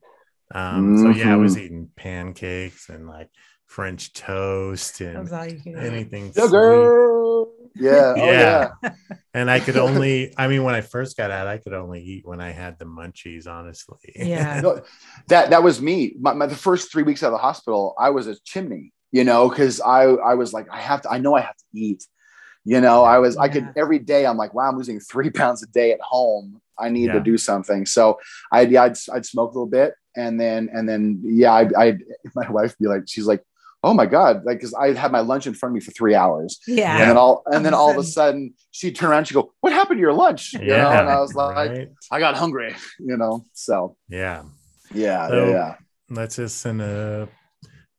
Um, so yeah, I was eating pancakes and like French toast and all you could eat. anything sweet. sugar, yeah, oh Yeah. yeah. And I could only, I mean, when I first got out, I could only eat when I had the munchies, honestly. Yeah. No, that that was me. My, my the first three weeks out of the hospital, I was a chimney, you know, because I I was like, I have to, I know I have to eat. You know, I was I could every day. I'm like, wow, I'm losing three pounds a day at home. I need Yeah. to do something. So I yeah, I'd I'd smoke a little bit, and then and then yeah, I I my wife be like, she's like, oh my god, like because I had my lunch in front of me for three hours, Yeah. and then all and then all of a sudden she'd turn around, she'd go, what happened to your lunch? You know, and I was like, right? I got hungry, you know. So yeah. yeah, So- yeah, yeah. let's just send a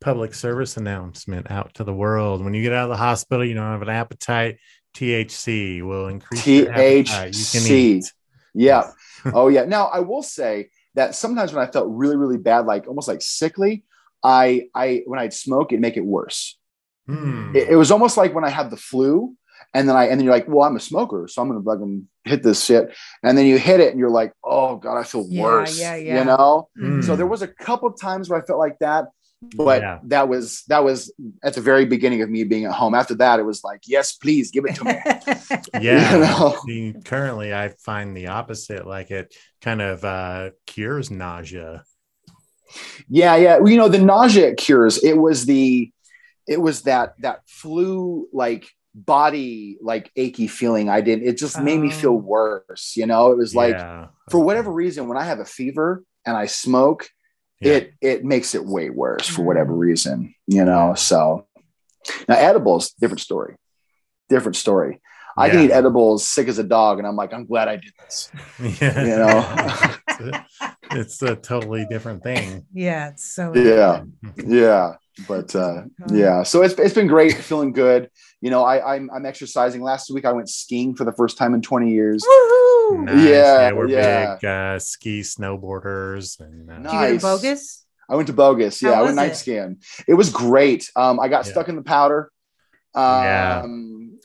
public service announcement out to the world. When you get out of the hospital, you don't have an appetite. THC will increase your appetite. You can THC. eat. Yeah. oh yeah. Now I will say that sometimes when I felt really, really bad, like almost like sickly, I I when I'd smoke, it'd make it worse. Hmm. It, it was almost like when I had the flu, and then I and then you're like, well, I'm a smoker, so I'm gonna fucking hit this shit, and then you hit it, and you're like, oh god, I feel Yeah, worse. yeah, yeah. You know. Mhm. So there was a couple times where I felt like that, but Yeah. that was that was at the very beginning of me being at home. After that, it was like, yes, please give it to me. Yeah. You know? See, currently, I find the opposite. Like it kind of uh, cures nausea. Yeah, yeah. Well, you know, the nausea it cures. It was the, it was that that flu like body like achy feeling. I didn't. It just made me Oh. feel worse. You know, it was like yeah. for whatever reason when I have a fever and I smoke, Yeah. it it makes it way worse for Mm. whatever reason. You know, so now edibles different story, different story. I can eat edibles sick as a dog, and I'm like, I'm glad I did this. Yeah. You know? it's a totally different thing. Yeah, it's so Yeah. Yeah. But uh yeah, so it's it's been great, feeling good. You know, I I'm I'm exercising. Last week I went skiing for the first time in 20 years. Woohoo! Nice. Yeah, we're yeah. big uh, ski snowboarders and uh, Nice. Did you go to Bogus? I went to Bogus. How Yeah, I went night it? skiing. It was great. Um, I got Yeah. stuck in the powder um, Yeah.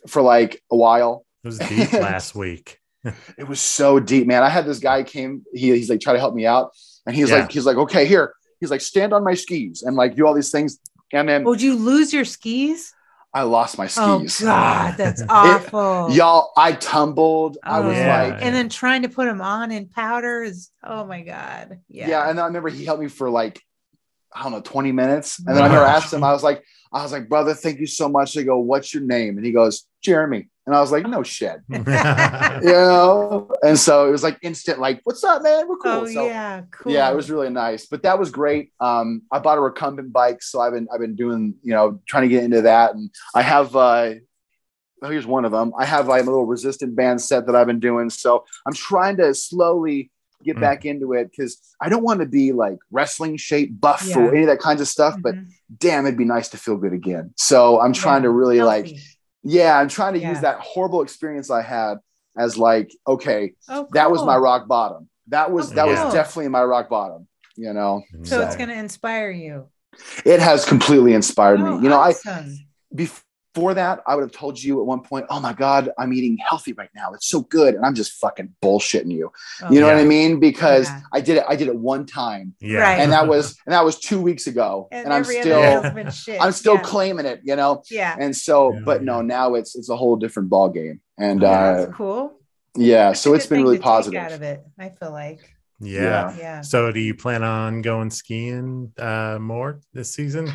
for like a while. it was deep last week. It was so deep, man. I had this guy came. He, he's like try to help me out, and he's Yeah. like he's like okay here. He's like stand on my skis and like do all these things, and then Would you lose your skis? I lost my skis. Oh skis. God, that's awful. Y'all, I tumbled. I Oh, was Yeah. like, and then trying to put them on in powder is oh my god. yeah. Yeah. And I remember he helped me for like, I don't know, 20 minutes. And then I remember I asked him, I was like, I was like, brother, thank you so much. They go, what's your name? And he goes, Jeremy. And I was like, no shit. You know? And so it was like instant, like, what's up, man? We're cool. oh so yeah, cool. yeah, it was really nice. But that was great. Um, I bought a recumbent bike, so I've been I've been doing, you know, trying to get into that. And I have uh oh, here's one of them. I have like a little resistant band set that I've been doing. So I'm trying to slowly get Mm. back into it because I don't want to be like wrestling shape buff or any of that kinds of stuff, but Mhm. damn, it'd be nice to feel good again. So I'm trying Yeah, to really like, healthy. Yeah, I'm trying to Yeah. use that horrible experience I had as like, okay, Oh, that was my rock bottom. That was Oh, that cool. was definitely my rock bottom. You know, So it's going to inspire you. it has completely inspired Oh, me. You know, awesome. I before that, I would have told you at one point, "Oh my God, I'm eating healthy right now. It's so good," and I'm just fucking bullshitting you. Oh, You know what I mean? Because Yeah. I did it. I did it one time, Yeah. Right. and that was and that was two weeks ago, and, and, I'm still other day's been shit. I'm still yeah. claiming it. You know, yeah. and so, Yeah, but yeah. no, now it's it's a whole different ball game, and Yeah, uh, that's cool. yeah, That's so it's been really positive. out of it. I feel like. yeah. Yeah. So do you plan on going skiing uh more this season?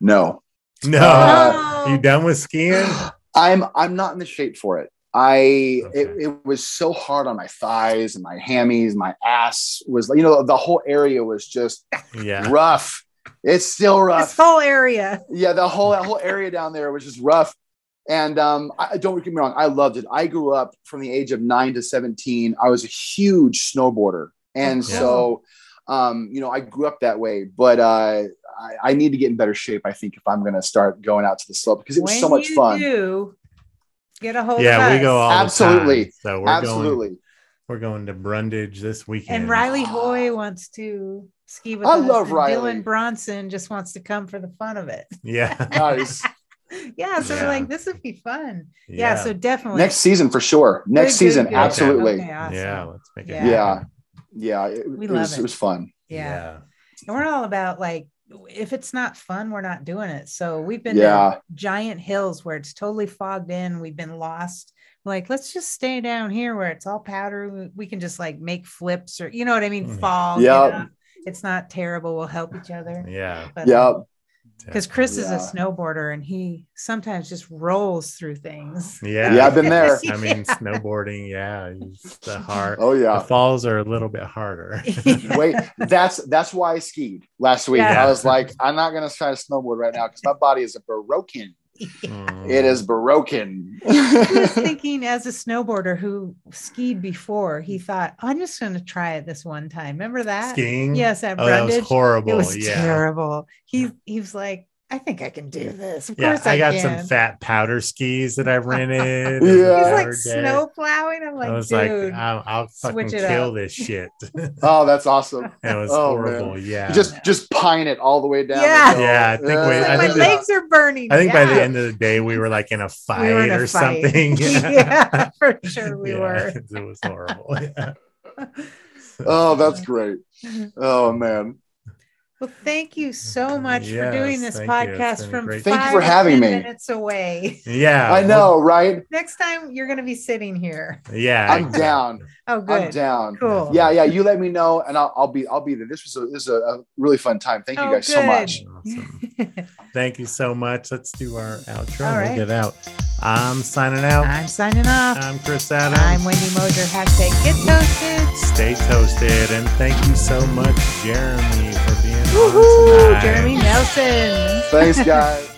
No, No. Uh, you done with skiing? I'm I'm not in the shape for it. I Okay. it, it was so hard on my thighs and my hammies, my ass was you know the whole area was just Yeah. rough. It's still This rough. whole area. Yeah, the whole that whole area down there was just rough. And um, I don't get me wrong, I loved it. I grew up from the age of nine to seventeen. I was a huge snowboarder, and cool. so um, you know I grew up that way. But uh, I, I need to get in better shape. I think if I'm going to start going out to the slope because it was when so much you fun. Do, get a hold of Yeah, us. we go all Absolutely. the time. So we're going Absolutely. we're going to Brundage this weekend. And Riley Hoy wants to ski with I us. love and Riley. Dylan Bronson just wants to come for the fun of it. Yeah. Nice. yeah, so we're like, this would be fun. Yeah, so definitely Next season for sure. Next good, season, good. absolutely. Okay, awesome. Yeah, let's make it Yeah. Yeah. It, We it love was it. it was fun. Yeah. And we're all about like if it's not fun, we're not doing it. So we've been Yeah. to giant hills where it's totally fogged in. We've been lost. Like, let's just stay down here where it's all powder. We- We can just like make flips or you know what I mean? Mhm. Fall. Yeah. get up. It's not terrible. We'll help each other. Yeah. But, Yeah. Because Chris is a snowboarder and he sometimes just rolls through things. Yeah. Yeah, I've been there. I mean, snowboarding, yeah, the hard. Oh The yeah. falls are a little bit harder. Wait, that's that's why I skied last week. Yeah. I was like, I'm not gonna try to snowboard right now because my body is a broken. Mm. It is broken. he was thinking as a snowboarder who skied before, he thought, I'm just going to try it this one time. Remember that? skiing. Yes, at Oh, that was horrible. It was yeah. terrible. He he was like, I think I can do this. Of Yeah, course I, I, got can. some fat powder skis that I rented. Yeah. It was He's like third day. snow plowing. I'm like, I was dude. like, I'll, I'll fucking kill up. this shit. oh, that's awesome. That was Oh, horrible. man. Yeah. Just just pine it all the way down. Yeah. Yeah, I think we- He's like, I my think the- legs are burning. I think by the end of the day, we were like in a fight we in a or fight. something. yeah, for sure we Yeah, were. It was horrible. Yeah. Oh, that's great. Mm-hmm. Oh man. Well, thank you so much for doing this thank you. It's podcast from great- Thank you five for having me. minutes away. Yeah. I know, right? Next time you're going to be sitting here. Yeah. I'm down. Oh, good. I'm down. Cool. Yeah, yeah. You let me know, and I'll, I'll be I'll be there. This was a this is a, a really fun time. Thank you Oh, guys so much. Awesome. Thank you so much. Let's do our outro. All and right. We'll get out. I'm signing out. I'm signing off. I'm Chris Adams. I'm Wendy Moser. Hashtag get toasted. Stay toasted. And thank you so much, Jeremy, for being Woohoo! Jeremy Nelson. Thanks, guys.